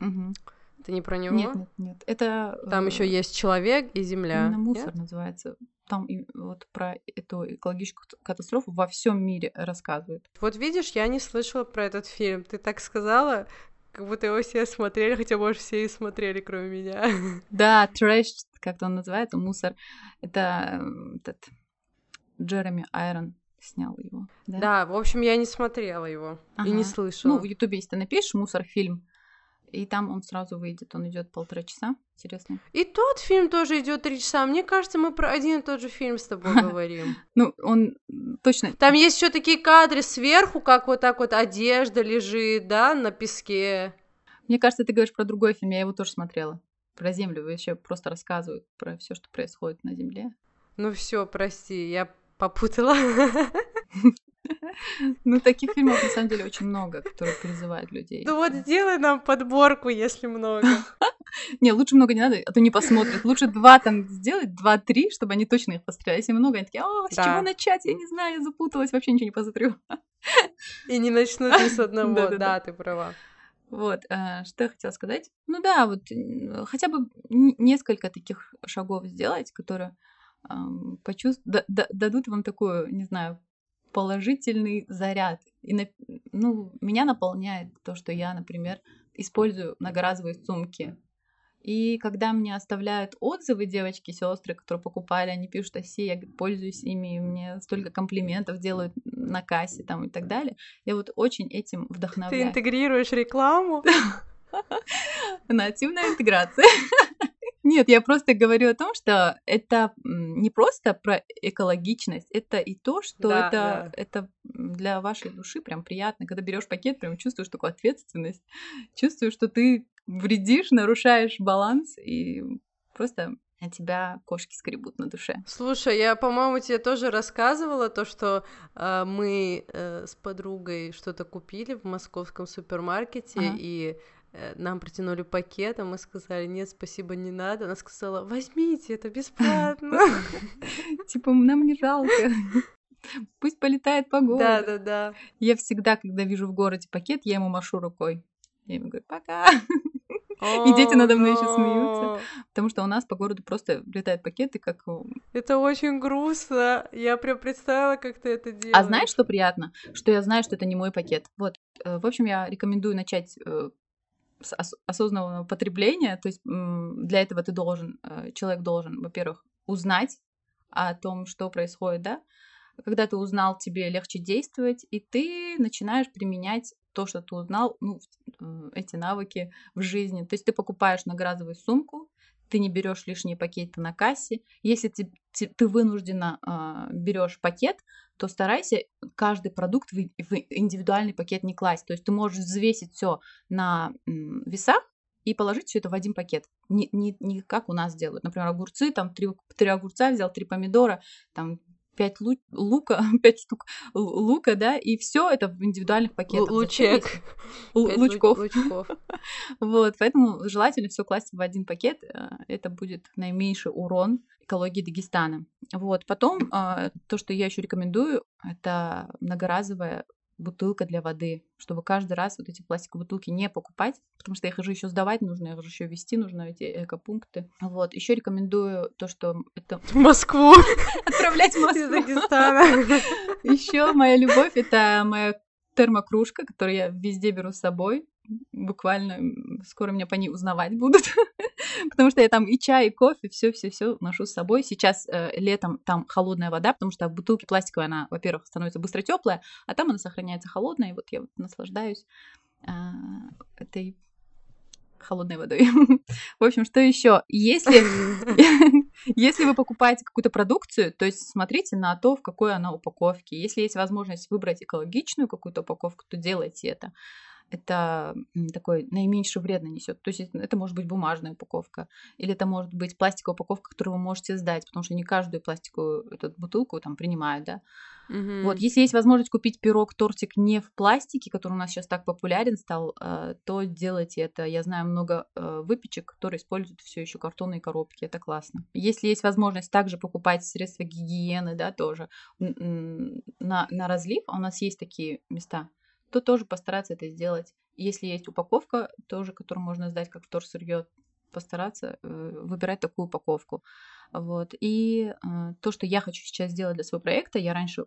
S2: Угу.
S1: Это не про него?
S2: Нет, нет, нет. Это.
S1: Там э... еще есть человек и Земля.
S2: Именно мусор нет? называется там вот про эту экологическую катастрофу во всем мире рассказывают.
S1: Вот видишь, я не слышала про этот фильм. Ты так сказала, как будто его все смотрели, хотя, может, все и смотрели, кроме меня.
S2: Да, трэш, как он называется, мусор. Это этот Джереми Айрон снял его.
S1: Да? да, в общем, я не смотрела его ага. и не слышала.
S2: Ну, в Ютубе, если ты напишешь мусор фильм, и там он сразу выйдет. Он идет полтора часа. Интересно.
S1: И тот фильм тоже идет три часа. Мне кажется, мы про один и тот же фильм с тобой говорим.
S2: Ну, он точно.
S1: Там есть еще такие кадры сверху, как вот так вот одежда лежит, да, на песке.
S2: Мне кажется, ты говоришь про другой фильм. Я его тоже смотрела. Про Землю. Вообще просто рассказывают про все, что происходит на Земле.
S1: Ну все, прости, я попутала.
S2: Ну, таких фильмов, на самом деле, очень много, которые призывают людей.
S1: Ну вот сделай нам подборку, если много.
S2: Не, лучше много не надо, а то не посмотрят. Лучше два там сделать, два-три, чтобы они точно их посмотрели. Если много, они такие, а, с чего начать? Я не знаю, я запуталась, вообще ничего не посмотрю.
S1: И не начнут ни с одного, да, ты права.
S2: Вот, э, что я хотела сказать. Ну да, вот хотя бы несколько таких шагов сделать, которые почувств... дадут вам такую, не знаю, положительный заряд. И, ну, меня наполняет то, что я, например, использую многоразовые сумки. И когда мне оставляют отзывы девочки, сестры, которые покупали, они пишут, Оси, я пользуюсь ими, и мне столько комплиментов делают на кассе там и так далее. Я вот очень этим вдохновляю.
S1: Ты интегрируешь рекламу?
S2: Нативная интеграция. Нет, я просто говорю о том, что это не просто про экологичность, это и то, что да, это, да. это для вашей души прям приятно. Когда берешь пакет, прям чувствуешь такую ответственность, чувствуешь, что ты вредишь, нарушаешь баланс, и просто от тебя кошки скребут на душе.
S1: Слушай, я, по-моему, тебе тоже рассказывала то, что э, мы э, с подругой что-то купили в московском супермаркете, ага. и нам протянули пакет, а мы сказали, нет, спасибо, не надо. Она сказала, возьмите, это бесплатно.
S2: Типа, нам не жалко. Пусть полетает по городу.
S1: Да, да, да.
S2: Я всегда, когда вижу в городе пакет, я ему машу рукой. Я ему говорю, пока. И дети надо мной еще смеются. Потому что у нас по городу просто летают пакеты, как...
S1: Это очень грустно. Я прям представила, как ты это делаешь.
S2: А знаешь, что приятно? Что я знаю, что это не мой пакет. Вот. Э, в общем, я рекомендую начать э, осознанного потребления. То есть для этого ты должен, э, человек должен, во-первых, узнать о том, что происходит, да, когда ты узнал, тебе легче действовать, и ты начинаешь применять то, что ты узнал, ну, э, эти навыки в жизни. То есть ты покупаешь многоразовую сумку, ты не берешь лишние пакеты на кассе. Если ты, ты, ты вынужденно э, берешь пакет, то старайся каждый продукт в, в индивидуальный пакет не класть. То есть ты можешь взвесить все на м, весах и положить все это в один пакет. Не, не, не как у нас делают. Например, огурцы, там три, три огурца взял, три помидора, там пять лука, пять штук лука, да, и все это в индивидуальных пакетах.
S1: Лучек.
S2: лучков. лучков. вот, поэтому желательно все класть в один пакет. Э, это будет наименьший урон экологии Дагестана. Вот, потом э, то, что я еще рекомендую, это многоразовая бутылка для воды, чтобы каждый раз вот эти пластиковые бутылки не покупать, потому что их же еще сдавать нужно, их же еще вести нужно, эти экопункты. Вот, еще рекомендую то, что это...
S1: В Москву!
S2: Отправлять в Москву! Дагестана! Еще моя любовь — это моя термокружка, которую я везде беру с собой буквально скоро меня по ней узнавать будут, потому что я там и чай, и кофе, все, все, все ношу с собой. Сейчас э, летом там холодная вода, потому что в бутылке пластиковой она, во-первых, становится быстро теплая, а там она сохраняется холодной. И вот я вот наслаждаюсь э, этой холодной водой. в общем, что еще? Если, если вы покупаете какую-то продукцию, то есть смотрите на то, в какой она упаковке. Если есть возможность выбрать экологичную какую-то упаковку, то делайте это это такой наименьший вред нанесет. То есть это может быть бумажная упаковка, или это может быть пластиковая упаковка, которую вы можете сдать, потому что не каждую пластиковую эту бутылку там принимают, да. Угу. Вот, если есть возможность купить пирог, тортик не в пластике, который у нас сейчас так популярен стал, э, то делайте это. Я знаю много э, выпечек, которые используют все еще картонные коробки. Это классно. Если есть возможность также покупать средства гигиены, да, тоже на, на разлив, а у нас есть такие места то тоже постараться это сделать. Если есть упаковка, тоже, которую можно сдать как вторсырье, постараться э, выбирать такую упаковку. Вот. И э, то, что я хочу сейчас сделать для своего проекта, я раньше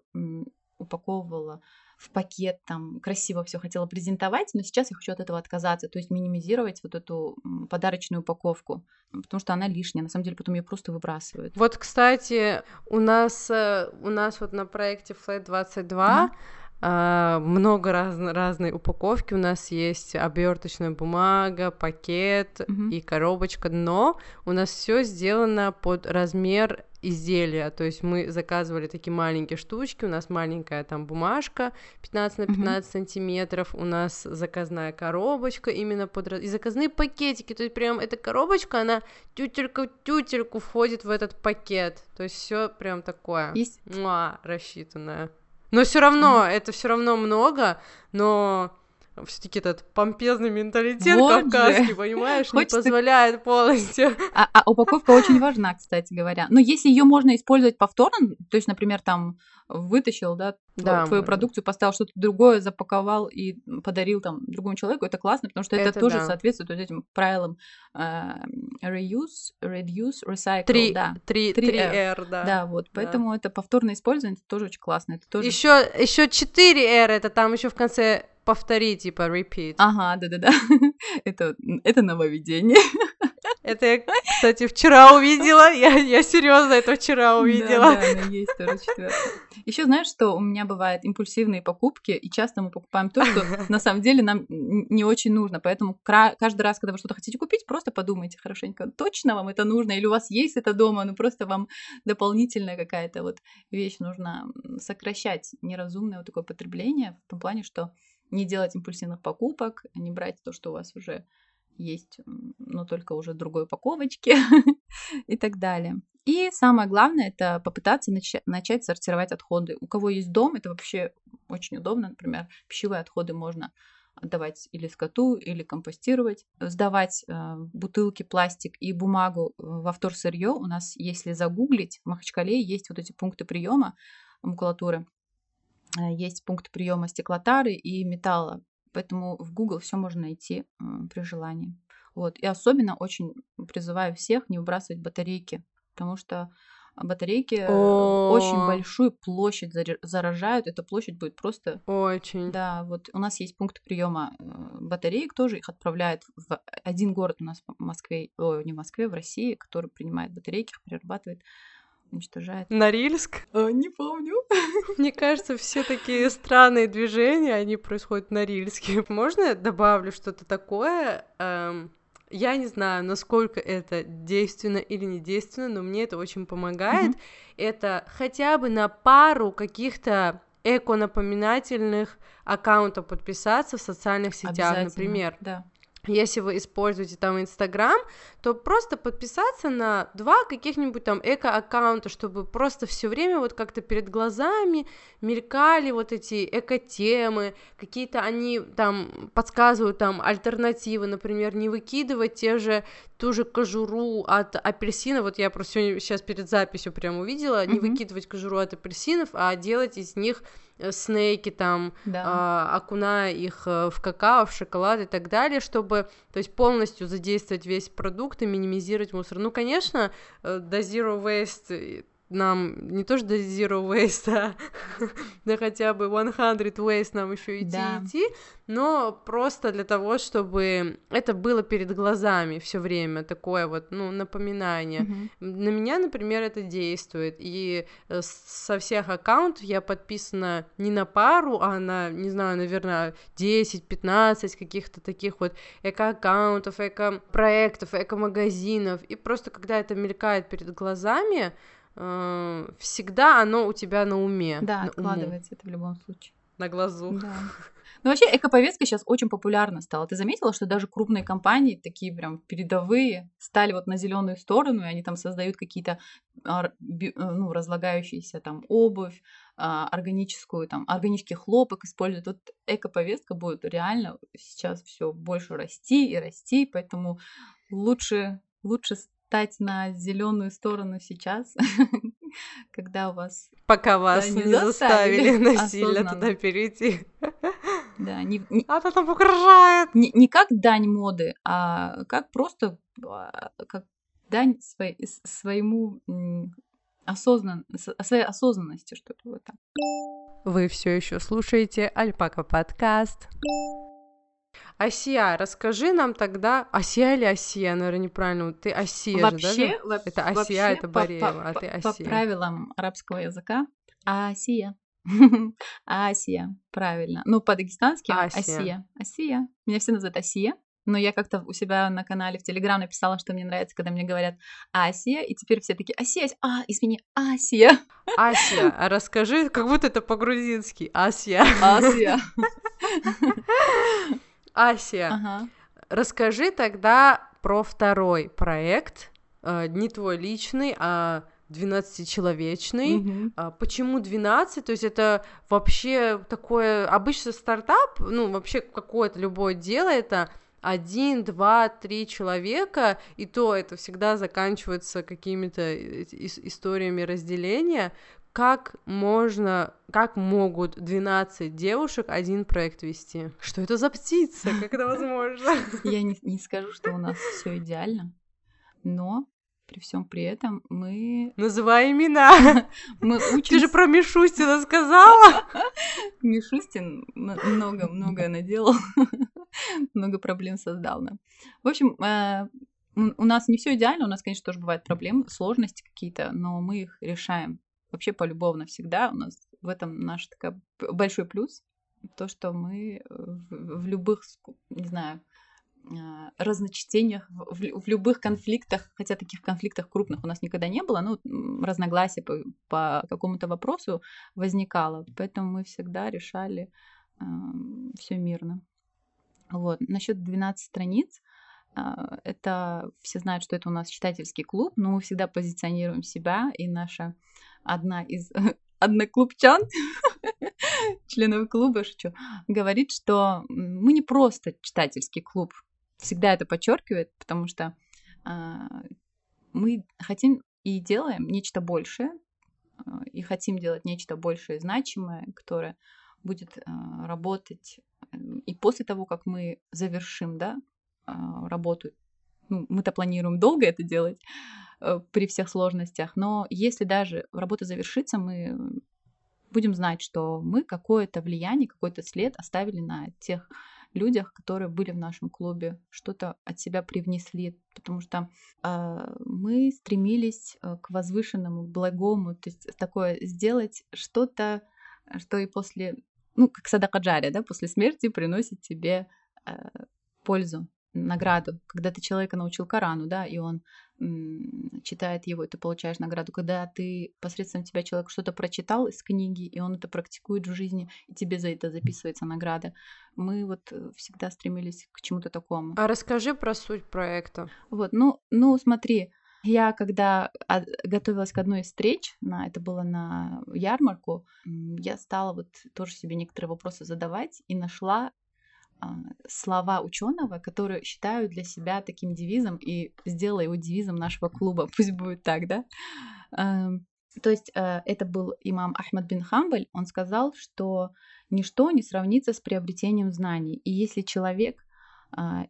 S2: упаковывала в пакет, там красиво все хотела презентовать, но сейчас я хочу от этого отказаться, то есть минимизировать вот эту подарочную упаковку, потому что она лишняя, на самом деле потом ее просто выбрасывают.
S1: Вот, кстати, у нас э, у нас вот на проекте Flat 22 mm-hmm много раз, разной упаковки. У нас есть оберточная бумага, пакет mm-hmm. и коробочка, но у нас все сделано под размер изделия, то есть мы заказывали такие маленькие штучки, у нас маленькая там бумажка 15 на 15 mm-hmm. сантиметров, у нас заказная коробочка именно под... и заказные пакетики, то есть прям эта коробочка, она тютелька тютельку входит в этот пакет, то есть все прям такое, есть... Муа, рассчитанное. Но все равно, это все равно много, но все-таки этот помпезный менталитет вот кавказский, же. понимаешь, Хочется... не позволяет полностью.
S2: А, а упаковка очень важна, кстати говоря. Но если ее можно использовать повторно, то есть, например, там вытащил, да, да твою продукцию, поставил что-то другое, запаковал и подарил там другому человеку, это классно, потому что это, это тоже да. соответствует вот этим правилам э, reuse, reduce, recycle, 3, да.
S1: 3, 3 R, да.
S2: Да, вот, поэтому да. это повторное использование, это тоже очень классно. Это тоже...
S1: Еще, еще 4 R, это там еще в конце повтори, типа repeat.
S2: Ага, да-да-да. это, это нововведение.
S1: Это я, кстати, вчера увидела. Я, я серьезно это вчера увидела.
S2: Да, да, есть тоже четвертая. Еще знаешь, что у меня бывают импульсивные покупки, и часто мы покупаем то, что на самом деле нам не очень нужно. Поэтому каждый раз, когда вы что-то хотите купить, просто подумайте хорошенько, точно вам это нужно, или у вас есть это дома, ну просто вам дополнительная какая-то вот вещь нужно сокращать неразумное вот такое потребление в том плане, что не делать импульсивных покупок, не брать то, что у вас уже есть, но только уже другой упаковочке и так далее. И самое главное, это попытаться начать, начать сортировать отходы. У кого есть дом, это вообще очень удобно. Например, пищевые отходы можно отдавать или скоту, или компостировать, сдавать э, бутылки, пластик и бумагу э, во вторсырье. У нас, если загуглить, в Махачкале есть вот эти пункты приема макулатуры. Э, есть пункты приема стеклотары и металла. Поэтому в Google все можно найти при желании. Вот. И особенно очень призываю всех не выбрасывать батарейки, потому что батарейки
S1: О.
S2: очень большую площадь заражают. Эта площадь будет просто...
S1: Очень.
S2: Да, вот у нас есть пункт приема батареек, тоже их отправляют в один город у нас в Москве, о, не в Москве, в России, который принимает батарейки, их перерабатывает, уничтожает.
S1: Норильск?
S2: А, не помню.
S1: Мне кажется, все такие странные движения, они происходят в Норильске. Можно я добавлю что-то такое? Эм, я не знаю, насколько это действенно или не действенно, но мне это очень помогает.
S2: Мгм.
S1: Это хотя бы на пару каких-то эко-напоминательных аккаунтов подписаться в социальных сетях, например.
S2: Да.
S1: Если вы используете там Инстаграм, то просто подписаться на два каких-нибудь там эко-аккаунта, чтобы просто все время вот как-то перед глазами мелькали вот эти эко-темы, какие-то они там подсказывают там альтернативы, например, не выкидывать те же ту же кожуру от апельсина, вот я просто сегодня сейчас перед записью прям увидела, не
S2: Мгм.
S1: выкидывать кожуру от апельсинов, а делать из них э, снейки там,
S2: Да.
S1: а, окуная их э, в какао, в шоколад и так далее, чтобы, то есть полностью задействовать весь продукт и минимизировать мусор. Ну, конечно, э, до zero waste нам не то что до zero waste, а до хотя бы 100 waste нам еще идти
S2: Да.
S1: идти, но просто для того, чтобы это было перед глазами все время такое вот, ну, напоминание.
S2: Мгм.
S1: На меня, например, это действует. И э, со всех аккаунтов я подписана не на пару, а на, не знаю, наверное, 10-15 каких-то таких вот эко-аккаунтов, эко-проектов, эко-магазинов. И просто когда это мелькает перед глазами, э, всегда оно у тебя на уме.
S2: Да,
S1: на уму,
S2: откладывается это в любом случае.
S1: на глазу.
S2: Да. Ну, вообще, эко-повестка сейчас очень популярна стала. Ты заметила, что даже крупные компании, такие прям передовые, стали вот на зеленую сторону, и они там создают какие-то а, э, ну, разлагающиеся там обувь, а, органическую, там, органический хлопок используют. Вот эко-повестка будет реально сейчас все больше расти и расти, поэтому лучше, лучше стать на зеленую сторону сейчас, когда у вас
S1: Пока вас
S2: не заставили
S1: насильно туда перейти.
S2: да, не, не-
S1: А то там угрожает.
S2: не, не как дань моды, а как просто а, как дань своей, своему осознан, своей осознанности, что ли, вот так.
S1: Вы все еще слушаете Альпака подкаст. Асия, расскажи нам тогда, Асия или Асия, наверное, неправильно. Ты Асия же, да?
S2: вообще,
S1: Это Асия,
S2: вообще
S1: это Бореева,
S2: по-
S1: а ты
S2: по- По
S1: Асия.
S2: правилам арабского языка Асия. Асия, правильно. Ну, по-дагестански
S1: Асия.
S2: Асия. Асия. Меня все называют Асия. Но я как-то у себя на канале в Телеграм написала, что мне нравится, когда мне говорят Асия, и теперь все такие Асия, Асия». а, извини, Асия.
S1: Асия, а расскажи, как будто это по-грузински. Асия.
S2: Асия.
S1: Асия,
S2: Ага.
S1: расскажи тогда про второй проект, э, не твой личный, а 12-человечный.
S2: Мгм.
S1: А Почему 12? То есть это вообще такое... Обычно стартап, ну, вообще какое-то любое дело, это один, два, три человека, и то это всегда заканчивается какими-то ис- историями разделения. Как можно, как могут 12 девушек один проект вести? Что это за птица? Как это возможно?
S2: Я не, не скажу, что у нас все идеально, но при всем при этом мы,
S1: Называй имена.
S2: мы
S1: Ты
S2: учимся.
S1: же про Мишустина сказала.
S2: Мишустин много-много наделал, много проблем создал нам. В общем, э, у нас не все идеально, у нас, конечно, тоже бывают проблемы, сложности какие-то, но мы их решаем вообще полюбовно всегда. У нас в этом наш такой большой плюс, то, что мы э, в, в любых, не знаю, э, разночтениях, в, в лю- в любых конфликтах, хотя таких конфликтов крупных у нас никогда не было, ну, разногласия по, по какому-то вопросу возникало, поэтому мы всегда решали все мирно. Вот. Насчет 12 страниц, а, это все знают, что это у нас читательский клуб, но мы всегда позиционируем себя, и наша одна из одноклубчан, членов клуба, шучу, говорит, что мы не просто читательский клуб. Всегда это подчеркивает, потому что а, мы хотим и делаем нечто большее, а, и хотим делать нечто большее, значимое, которое будет а, работать м, и после того, как мы завершим да, а, работу ну, мы-то планируем долго это делать э, при всех сложностях, но если даже работа завершится, мы будем знать, что мы какое-то влияние, какой-то след оставили на тех людях, которые были в нашем клубе, что-то от себя привнесли, потому что э, мы стремились э, к возвышенному, благому, то есть такое сделать что-то, что и после, ну, как садакаджари, да, после смерти приносит тебе э, пользу награду. Когда ты человека научил Корану, да, и он читает его, и ты получаешь награду. Когда ты посредством тебя человек что-то прочитал из книги, и он это практикует в жизни, и тебе за это записывается награда. Мы вот э, всегда стремились к чему-то такому.
S1: А расскажи про суть проекта.
S2: Вот, ну, ну смотри, я когда готовилась к одной из встреч, на, это было на ярмарку, я стала вот тоже себе некоторые вопросы задавать и нашла слова ученого, которые считаю для себя таким девизом и сделала его девизом нашего клуба. Пусть будет так, да? Эм, то есть э, это был имам Ахмад бин Хамбаль. Он сказал, что ничто не сравнится с приобретением знаний. И если человек а,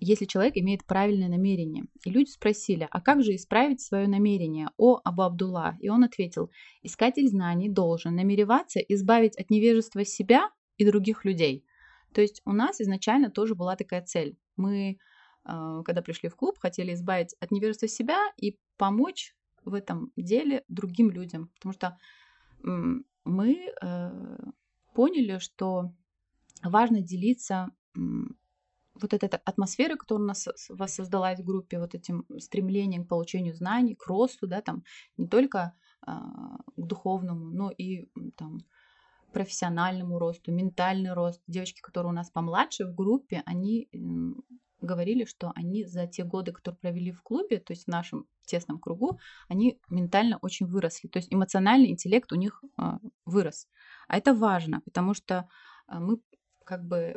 S2: если человек имеет правильное намерение. И люди спросили, а как же исправить свое намерение, о Абу Абдулла? И он ответил, искатель знаний должен намереваться избавить от невежества себя и других людей. То есть у нас изначально тоже была такая цель. Мы, а, когда пришли в клуб, хотели избавить от невежества себя и помочь в этом деле другим людям. Потому что мы э, поняли, что важно делиться вот этой атмосферой, которая у нас воссоздалась в группе, вот этим стремлением к получению знаний, к росту, да, там не только а, к духовному, но и там профессиональному росту, ментальный рост. Девочки, которые у нас помладше в группе, они говорили, что они за те годы, которые провели в клубе, то есть в нашем тесном кругу, они ментально очень выросли. То есть эмоциональный интеллект у них э, вырос. А это важно, потому что э, мы как бы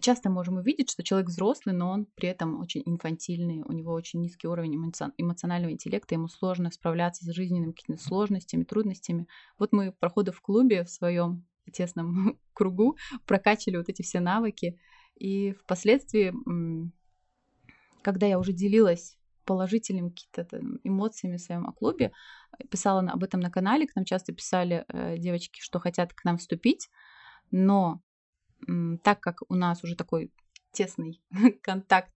S2: часто можем увидеть, что человек взрослый, но он при этом очень инфантильный, у него очень низкий уровень эмоционального интеллекта, ему сложно справляться с жизненными какими-то сложностями, трудностями. Вот мы, проходы в клубе в своем тесном кругу, прокачивали вот эти все навыки. И впоследствии, когда я уже делилась положительными какими-то эмоциями в своем клубе, писала об этом на канале, к нам часто писали э, девочки, что хотят к нам вступить, но так как у нас уже такой тесный контакт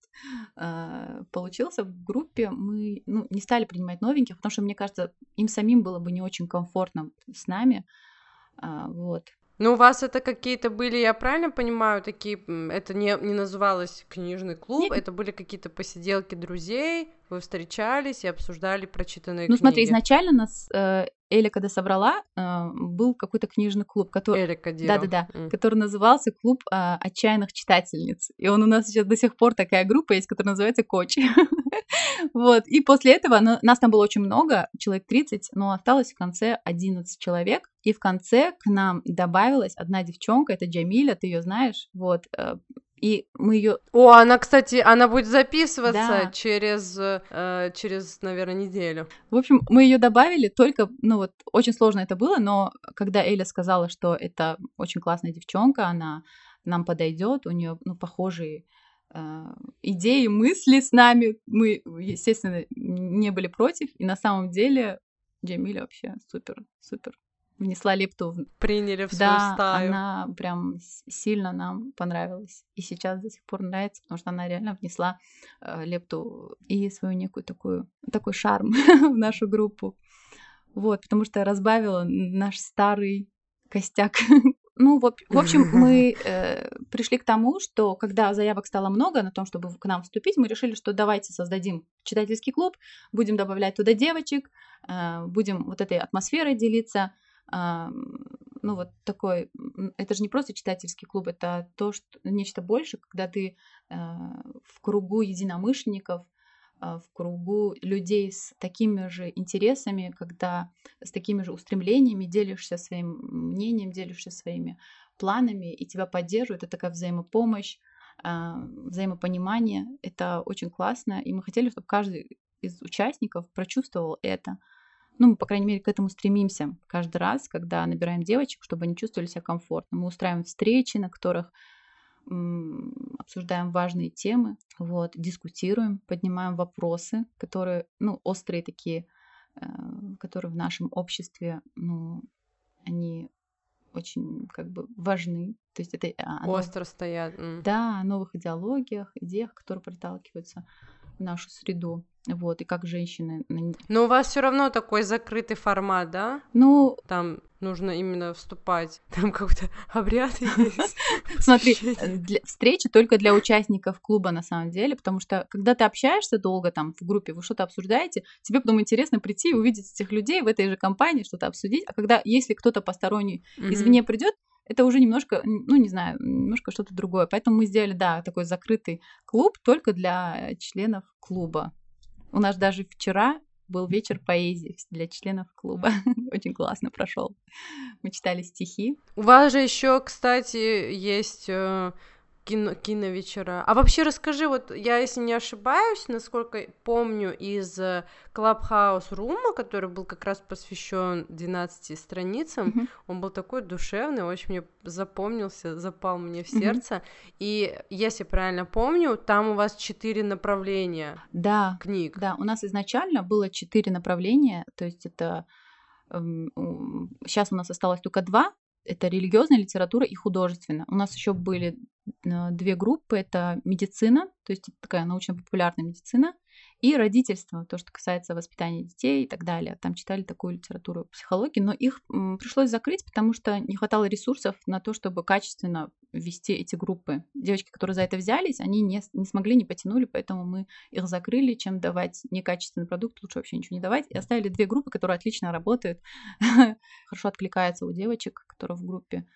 S2: э, получился в группе, мы ну, не стали принимать новеньких, потому что, мне кажется, им самим было бы не очень комфортно с нами. Э, вот.
S1: Ну, у вас это какие-то были, я правильно понимаю, такие, это не, не называлось книжный клуб, Нет. это были какие-то посиделки друзей, вы встречались и обсуждали прочитанные
S2: ну,
S1: книги.
S2: Ну, смотри, изначально нас э, Эля, когда собрала, э, был какой-то книжный клуб, который...
S1: Эля Кадирова.
S2: Да-да-да, mm. который назывался «Клуб э, отчаянных читательниц». И он у нас сейчас до сих пор такая группа есть, которая называется «Коч». вот, и после этого ну, нас там было очень много, человек 30, но осталось в конце 11 человек. И в конце к нам добавилась одна девчонка, это Джамиля, ты ее знаешь, вот, э, и мы ее.
S1: О, она, кстати, она будет записываться да. через, э, через, наверное, неделю.
S2: В общем, мы ее добавили только, ну вот, очень сложно это было, но когда Эля сказала, что это очень классная девчонка, она нам подойдет, у нее, ну, похожие э, идеи, мысли с нами, мы, естественно, не были против, и на самом деле Джамиля вообще супер, супер внесла лепту.
S1: Приняли в
S2: да,
S1: свою стаю.
S2: она прям сильно нам понравилась. И сейчас до сих пор нравится, потому что она реально внесла э, лепту и свою некую такую, такой шарм в нашу группу. Вот, потому что разбавила наш старый костяк. ну, в, в общем, мы э, пришли к тому, что когда заявок стало много на том, чтобы к нам вступить, мы решили, что давайте создадим читательский клуб, будем добавлять туда девочек, э, будем вот этой атмосферой делиться, ну вот такой, это же не просто читательский клуб, это то, что нечто больше, когда ты а, в кругу единомышленников, а, в кругу людей с такими же интересами, когда с такими же устремлениями делишься своим мнением, делишься своими планами, и тебя поддерживают. Это такая взаимопомощь, а, взаимопонимание. Это очень классно, и мы хотели, чтобы каждый из участников прочувствовал это – ну, мы, по крайней мере, к этому стремимся каждый раз, когда набираем девочек, чтобы они чувствовали себя комфортно. Мы устраиваем встречи, на которых обсуждаем важные темы, вот, дискутируем, поднимаем вопросы, которые, ну, острые такие, э, которые в нашем обществе, ну, они очень как бы важны. То есть это
S1: а, остро стоят.
S2: Да, о новых идеологиях, идеях, которые проталкиваются в нашу среду. Вот, и как женщины...
S1: Но у вас все равно такой закрытый формат, да?
S2: Ну...
S1: Там нужно именно вступать, там какой-то обряд есть.
S2: Смотри, встреча только для участников клуба на самом деле, потому что когда ты общаешься долго там в группе, вы что-то обсуждаете, тебе потом интересно прийти и увидеть этих людей в этой же компании, что-то обсудить, а когда, если кто-то посторонний извне придет, это уже немножко, ну, не знаю, немножко что-то другое. Поэтому мы сделали, да, такой закрытый клуб только для членов клуба. У нас даже вчера был вечер поэзии для членов клуба. Очень классно прошел. Мы читали стихи.
S1: У вас же еще, кстати, есть э, кино, киновечера. А вообще расскажи, вот я, если не ошибаюсь, насколько помню из Clubhouse Рума, который был как раз посвящен 12 страницам, mm-hmm. он был такой душевный, очень мне запомнился, запал мне в сердце. Mm-hmm. И если правильно помню, там у вас четыре направления
S2: да,
S1: книг.
S2: Да, у нас изначально было четыре направления, то есть это сейчас эм, у нас осталось только два, это религиозная литература и художественная. У нас еще были э, две группы. Это медицина, то есть такая научно-популярная медицина, и родительство, то, что касается воспитания детей и так далее. Там читали такую литературу психологии, но их пришлось закрыть, потому что не хватало ресурсов на то, чтобы качественно вести эти группы. Девочки, которые за это взялись, они не, не смогли, не потянули, поэтому мы их закрыли, чем давать некачественный продукт, лучше вообще ничего не давать. И оставили две группы, которые отлично работают, хорошо откликаются у девочек, которые в группе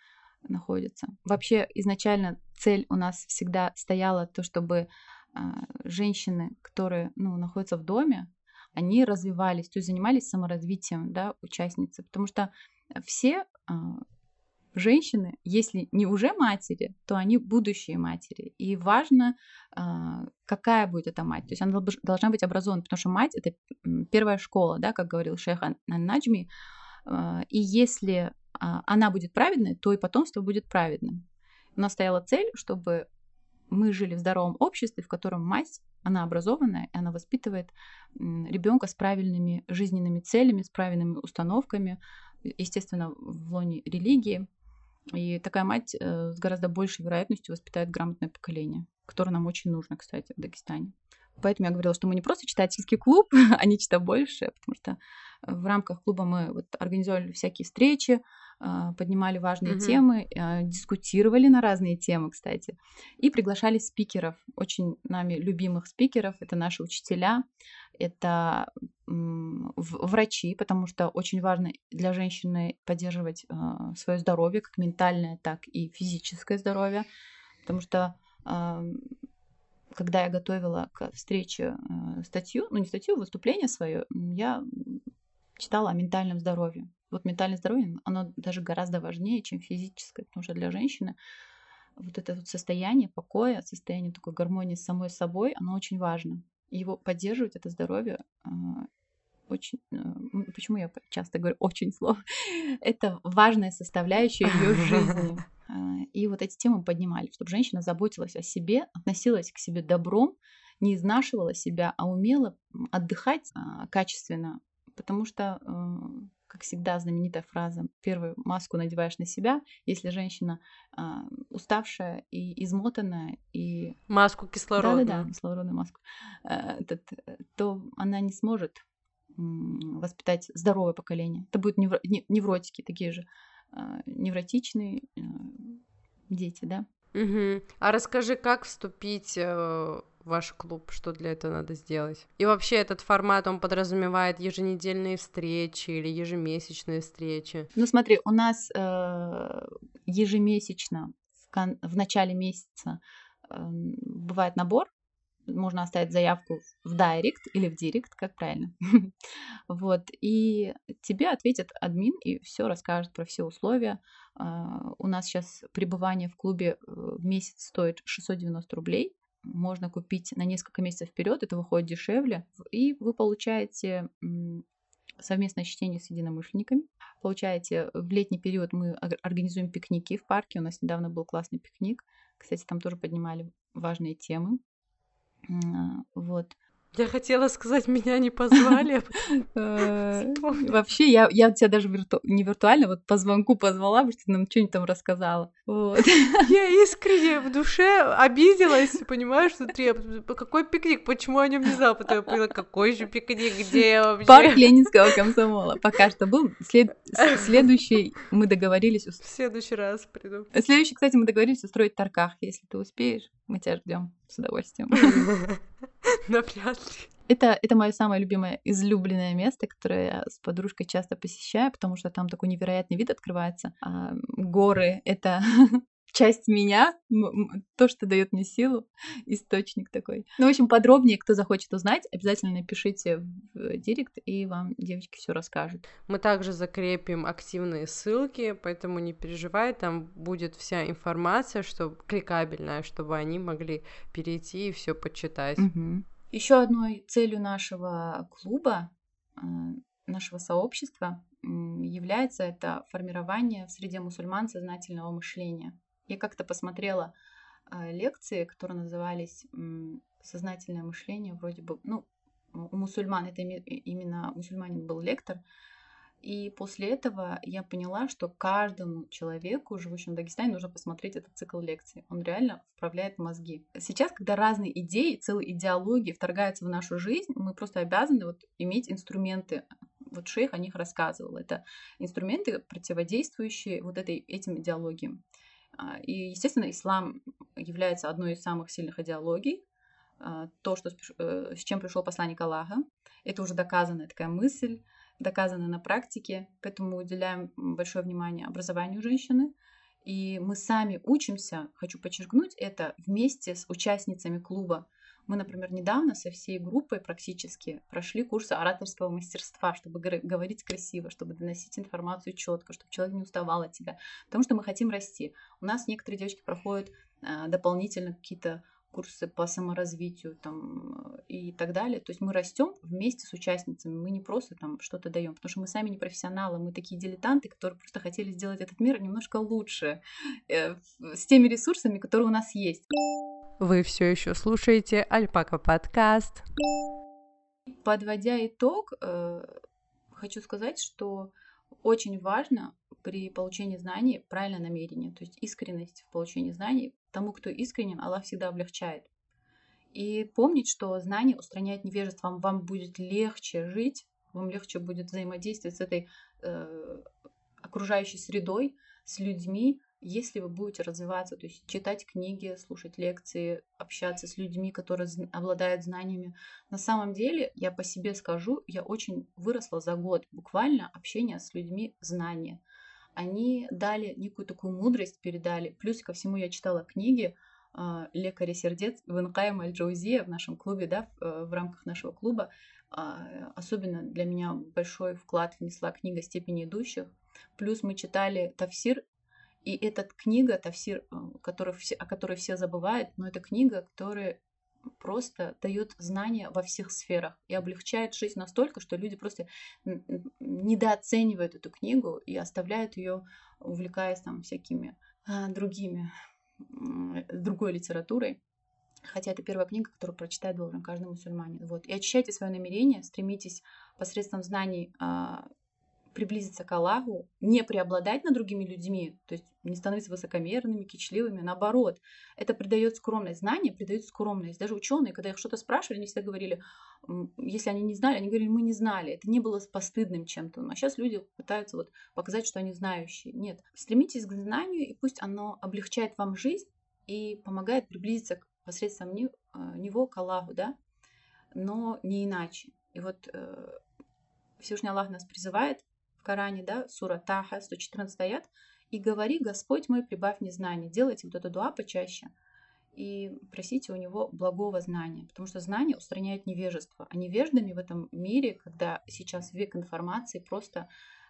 S2: находятся. Вообще изначально цель у нас всегда стояла то, чтобы а, женщины, которые ну, находятся в доме, они развивались, то есть занимались саморазвитием, да, участницы, потому что все а, женщины, если не уже матери, то они будущие матери. И важно, а, какая будет эта мать. То есть она должна быть образована, потому что мать это первая школа, да, как говорил шейх Наджми. И если она будет праведной, то и потомство будет праведным. У нас стояла цель, чтобы мы жили в здоровом обществе, в котором мать, она образованная, и она воспитывает ребенка с правильными жизненными целями, с правильными установками, естественно, в лоне религии. И такая мать э, с гораздо большей вероятностью воспитает грамотное поколение, которое нам очень нужно, кстати, в Дагестане. Поэтому я говорила, что мы не просто читательский клуб, а нечто большее, потому что в рамках клуба мы вот организовали всякие встречи, а, поднимали важные mm-hmm. темы, а, дискутировали на разные темы, кстати, и приглашали спикеров, очень нами любимых спикеров. Это наши учителя, это врачи, потому что очень важно для женщины поддерживать а, свое здоровье, как ментальное, так и физическое здоровье, потому что когда я готовила к встрече статью, ну не статью, выступление свое, я читала о ментальном здоровье. Вот ментальное здоровье, оно даже гораздо важнее, чем физическое, потому что для женщины вот это вот состояние покоя, состояние такой гармонии с самой собой, оно очень важно. его поддерживать, это здоровье, а, очень... Э, почему я часто говорю очень слово? Это важная составляющая ее жизни. А, и вот эти темы поднимали, чтобы женщина заботилась о себе, относилась к себе добром, не изнашивала себя, а умела отдыхать качественно, потому что э, как всегда, знаменитая фраза «первую маску надеваешь на себя», если женщина э, уставшая и измотанная, и...
S1: Маску кислородную.
S2: Да-да-да, кислородную маску. Э, этот, то она не сможет э, воспитать здоровое поколение. Это будут невро- невротики, такие же э, невротичные э, дети, да.
S1: Угу. А расскажи, как вступить э, ваш клуб, что для этого надо сделать. И вообще этот формат, он подразумевает еженедельные встречи или ежемесячные встречи?
S2: Ну смотри, у нас э, ежемесячно в, кон- в начале месяца э, бывает набор, можно оставить заявку в директ или в директ, как правильно. вот. И тебе ответит админ и все расскажет про все условия. Uh, у нас сейчас пребывание в клубе э, в месяц стоит 690 рублей можно купить на несколько месяцев вперед, это выходит дешевле, и вы получаете совместное чтение с единомышленниками. Получаете, в летний период мы организуем пикники в парке, у нас недавно был классный пикник, Кстати, там тоже поднимали важные темы. А, вот.
S1: Я хотела сказать, меня не позвали. А
S2: э, вообще, я, я тебя даже вирту... не виртуально, вот по звонку позвала, потому что ты нам что-нибудь там рассказала. Вот.
S1: Я искренне в душе обиделась, понимаешь, внутри. Какой пикник? Почему они внезапно? Я поняла, какой же пикник? Где вообще?
S2: Парк Ленинского комсомола. Пока что был. След... Следующий мы договорились... В
S1: следующий раз приду.
S2: Следующий, кстати, мы договорились устроить Тарках, если ты успеешь. Мы тебя ждем с удовольствием.
S1: Навряд ли.
S2: Это, это мое самое любимое, излюбленное место, которое я с подружкой часто посещаю, потому что там такой невероятный вид открывается. А, горы — это часть меня, то, что дает мне силу, источник такой. Ну, в общем, подробнее, кто захочет узнать, обязательно напишите в директ, и вам девочки все расскажут.
S1: Мы также закрепим активные ссылки, поэтому не переживай, там будет вся информация, что кликабельная, чтобы они могли перейти и все почитать.
S2: Угу. Еще одной целью нашего клуба, э, нашего сообщества является это формирование в среде мусульман сознательного мышления. Я как-то посмотрела э, лекции, которые назывались «Сознательное мышление», вроде бы, ну, у мусульман, это именно мусульманин был лектор, и после этого я поняла, что каждому человеку, живущему в Дагестане, нужно посмотреть этот цикл лекций. Он реально вправляет мозги. Сейчас, когда разные идеи, целые идеологии вторгаются в нашу жизнь, мы просто обязаны вот иметь инструменты. Вот шейх о них рассказывал. Это инструменты, противодействующие вот этой, этим идеологиям. А, и, естественно, ислам является одной из самых сильных идеологий. А, то, что, э, с чем пришел посланник Аллаха, это уже доказанная такая мысль, доказано на практике, поэтому мы уделяем большое внимание образованию женщины. И мы сами учимся, хочу подчеркнуть это, вместе с участницами клуба. Мы, например, недавно со всей группой практически прошли курсы ораторского мастерства, чтобы говорить красиво, чтобы доносить информацию четко, чтобы человек не уставал от тебя. Потому что мы хотим расти. У нас некоторые девочки проходят э, дополнительно какие-то курсы по саморазвитию там, и так далее. То есть мы растем вместе с участницами, мы не просто там что-то даем, потому что мы сами не профессионалы, мы такие дилетанты, которые просто хотели сделать этот мир немножко лучше, э, с теми ресурсами, которые у нас есть.
S1: Вы все еще слушаете Альпака подкаст.
S2: Подводя итог, э, хочу сказать, что очень важно при получении знаний правильное намерение, то есть искренность в получении знаний. Тому, кто искренен, Аллах всегда облегчает. И помнить, что знание устраняет невежество, вам, вам будет легче жить, вам легче будет взаимодействовать с этой э, окружающей средой, с людьми, если вы будете развиваться, то есть читать книги, слушать лекции, общаться с людьми, которые обладают знаниями. На самом деле, я по себе скажу, я очень выросла за год буквально общения с людьми знания. Они дали некую такую мудрость, передали. Плюс ко всему я читала книги э, лекаря сердец Венкаем Аль-Джаузия в нашем клубе, да, в, рамках нашего клуба. Э, особенно для меня большой вклад внесла книга «Степени идущих». Плюс мы читали Тавсир и эта книга, Тавсир, э, который о которой все забывают, но это книга, которая просто дает знания во всех сферах и облегчает жизнь настолько, что люди просто недооценивают эту книгу и оставляют ее, увлекаясь там всякими а, другими, другой литературой. Хотя это первая книга, которую прочитать должен каждый мусульманин. Вот. И очищайте свое намерение, стремитесь посредством знаний а, приблизиться к Аллаху, не преобладать над другими людьми, то есть не становиться высокомерными, кичливыми, наоборот. Это придает скромность. Знание придает скромность. Даже ученые, когда их что-то спрашивали, они всегда говорили, если они не знали, они говорили, мы не знали. Это не было постыдным чем-то. А сейчас люди пытаются вот показать, что они знающие. Нет. Стремитесь к знанию, и пусть оно облегчает вам жизнь и помогает приблизиться к, посредством а, него к Аллаху, да, но не иначе. И вот э, Всевышний Аллах нас призывает Коране, да, сура Таха, 114 аят, «И говори, Господь мой, прибавь мне знания». Делайте вот эту дуа почаще и просите у него благого знания, потому что знание устраняет невежество. А невеждами в этом мире, когда сейчас век информации, просто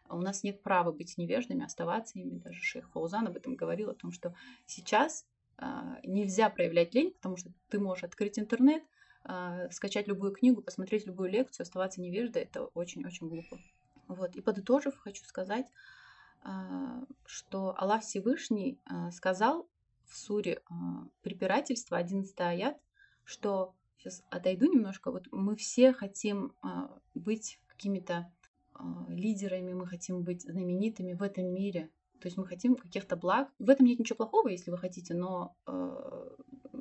S2: у нас нет права быть невеждами, оставаться ими. Даже шейх Фаузан об этом говорил, о том, что сейчас э, нельзя проявлять лень, потому что ты можешь открыть интернет, э, скачать любую книгу, посмотреть любую лекцию, оставаться невеждой, это очень-очень глупо. Вот. И подытожив, хочу сказать, а, что Аллах Всевышний а, сказал в суре э, препирательства, 11 аят, что сейчас отойду немножко, вот мы все хотим быть какими-то лидерами, мы хотим быть знаменитыми в этом мире, то есть мы хотим каких-то благ. В этом нет ничего плохого, если вы хотите, но э,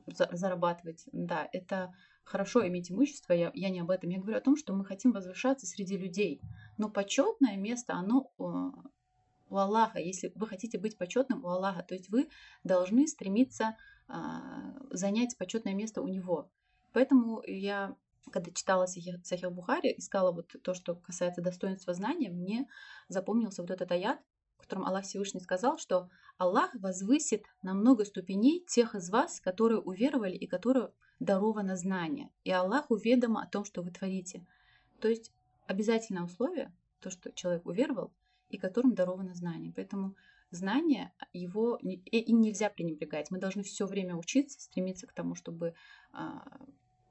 S2: за, зарабатывать, да, это хорошо иметь имущество, я, я не об этом. Я говорю о том, что мы хотим возвышаться среди людей. Но почетное место, оно у Аллаха. Если вы хотите быть почетным у Аллаха, то есть вы должны стремиться а, занять почетное место у Него. Поэтому я, когда читала Сахих Бухари, искала вот то, что касается достоинства знания, мне запомнился вот этот аят, котором Аллах Всевышний сказал, что Аллах возвысит на много ступеней тех из вас, которые уверовали и которые даровано знание. И Аллах уведомо о том, что вы творите. То есть обязательное условие, то, что человек уверовал, и которым даровано знание. Поэтому знание, его и нельзя пренебрегать. Мы должны все время учиться, стремиться к тому, чтобы а,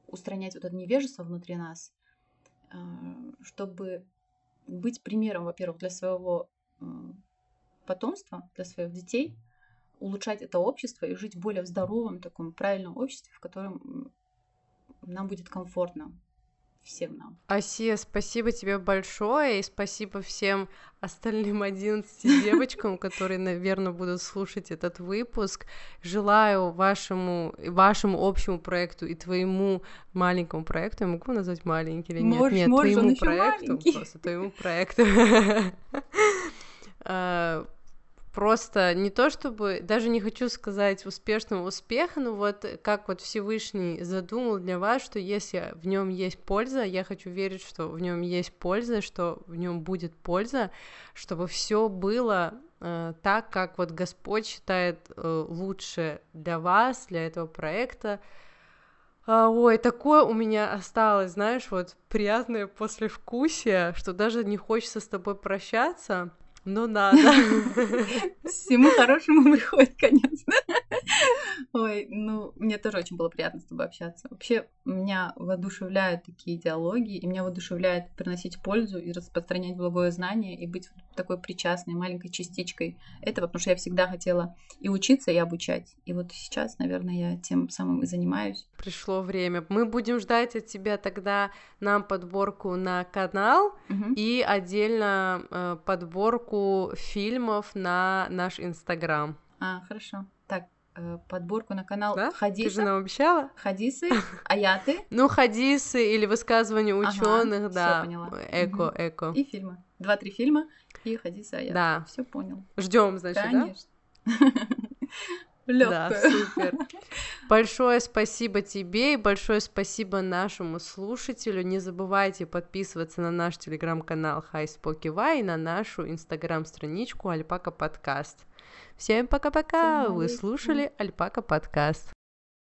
S2: устранять вот это невежество внутри нас, а, чтобы быть примером, во-первых, для своего потомства, для своих детей, улучшать это общество и жить в более здоровом, таком правильном обществе, в котором нам будет комфортно всем нам.
S1: Асия, спасибо тебе большое, и спасибо всем остальным 11 девочкам, которые, наверное, будут слушать этот выпуск. Желаю вашему, вашему общему проекту и твоему маленькому проекту, я могу назвать маленький или нет?
S2: Можешь,
S1: нет,
S2: можешь,
S1: твоему проекту, просто твоему проекту а, просто не то чтобы, даже не хочу сказать успешного успеха, но вот как вот Всевышний задумал для вас, что если в нем есть польза, я хочу верить, что в нем есть польза, что в нем будет польза, чтобы все было э, так, как вот Господь считает э, лучше для вас, для этого проекта. А, ой, такое у меня осталось, знаешь, вот приятное послевкусие, что даже не хочется с тобой прощаться. Ну надо.
S2: Всему хорошему приходит конец. Ой, ну, мне тоже очень было приятно с тобой общаться. Вообще, меня воодушевляют такие диалоги, и меня воодушевляет приносить пользу и распространять благое знание, и быть такой причастной маленькой частичкой этого, потому что я всегда хотела и учиться, и обучать. И вот сейчас, наверное, я тем самым и занимаюсь.
S1: Пришло время. Мы будем ждать от тебя тогда нам подборку на канал
S2: Мгм.
S1: и отдельно э, подборку фильмов на наш Инстаграм.
S2: А, хорошо. Так, подборку на канал
S1: Да? Ты же
S2: Хадиса.
S1: нам обещала?
S2: Хадисы, аяты
S1: Ну, хадисы или высказывания ученых, да.
S2: поняла.
S1: Эко, эко.
S2: и фильмы. Два-три фильма и хадисы, аяты.
S1: Да.
S2: Все понял.
S1: Ждем, значит, да?
S2: Конечно.
S1: Да,
S2: Легкую.
S1: супер. Большое спасибо тебе и большое спасибо нашему слушателю. Не забывайте подписываться на наш телеграм-канал Hi Spoky и на нашу инстаграм-страничку Альпака Подкаст. Всем пока-пока! Вы слушали Альпака Подкаст.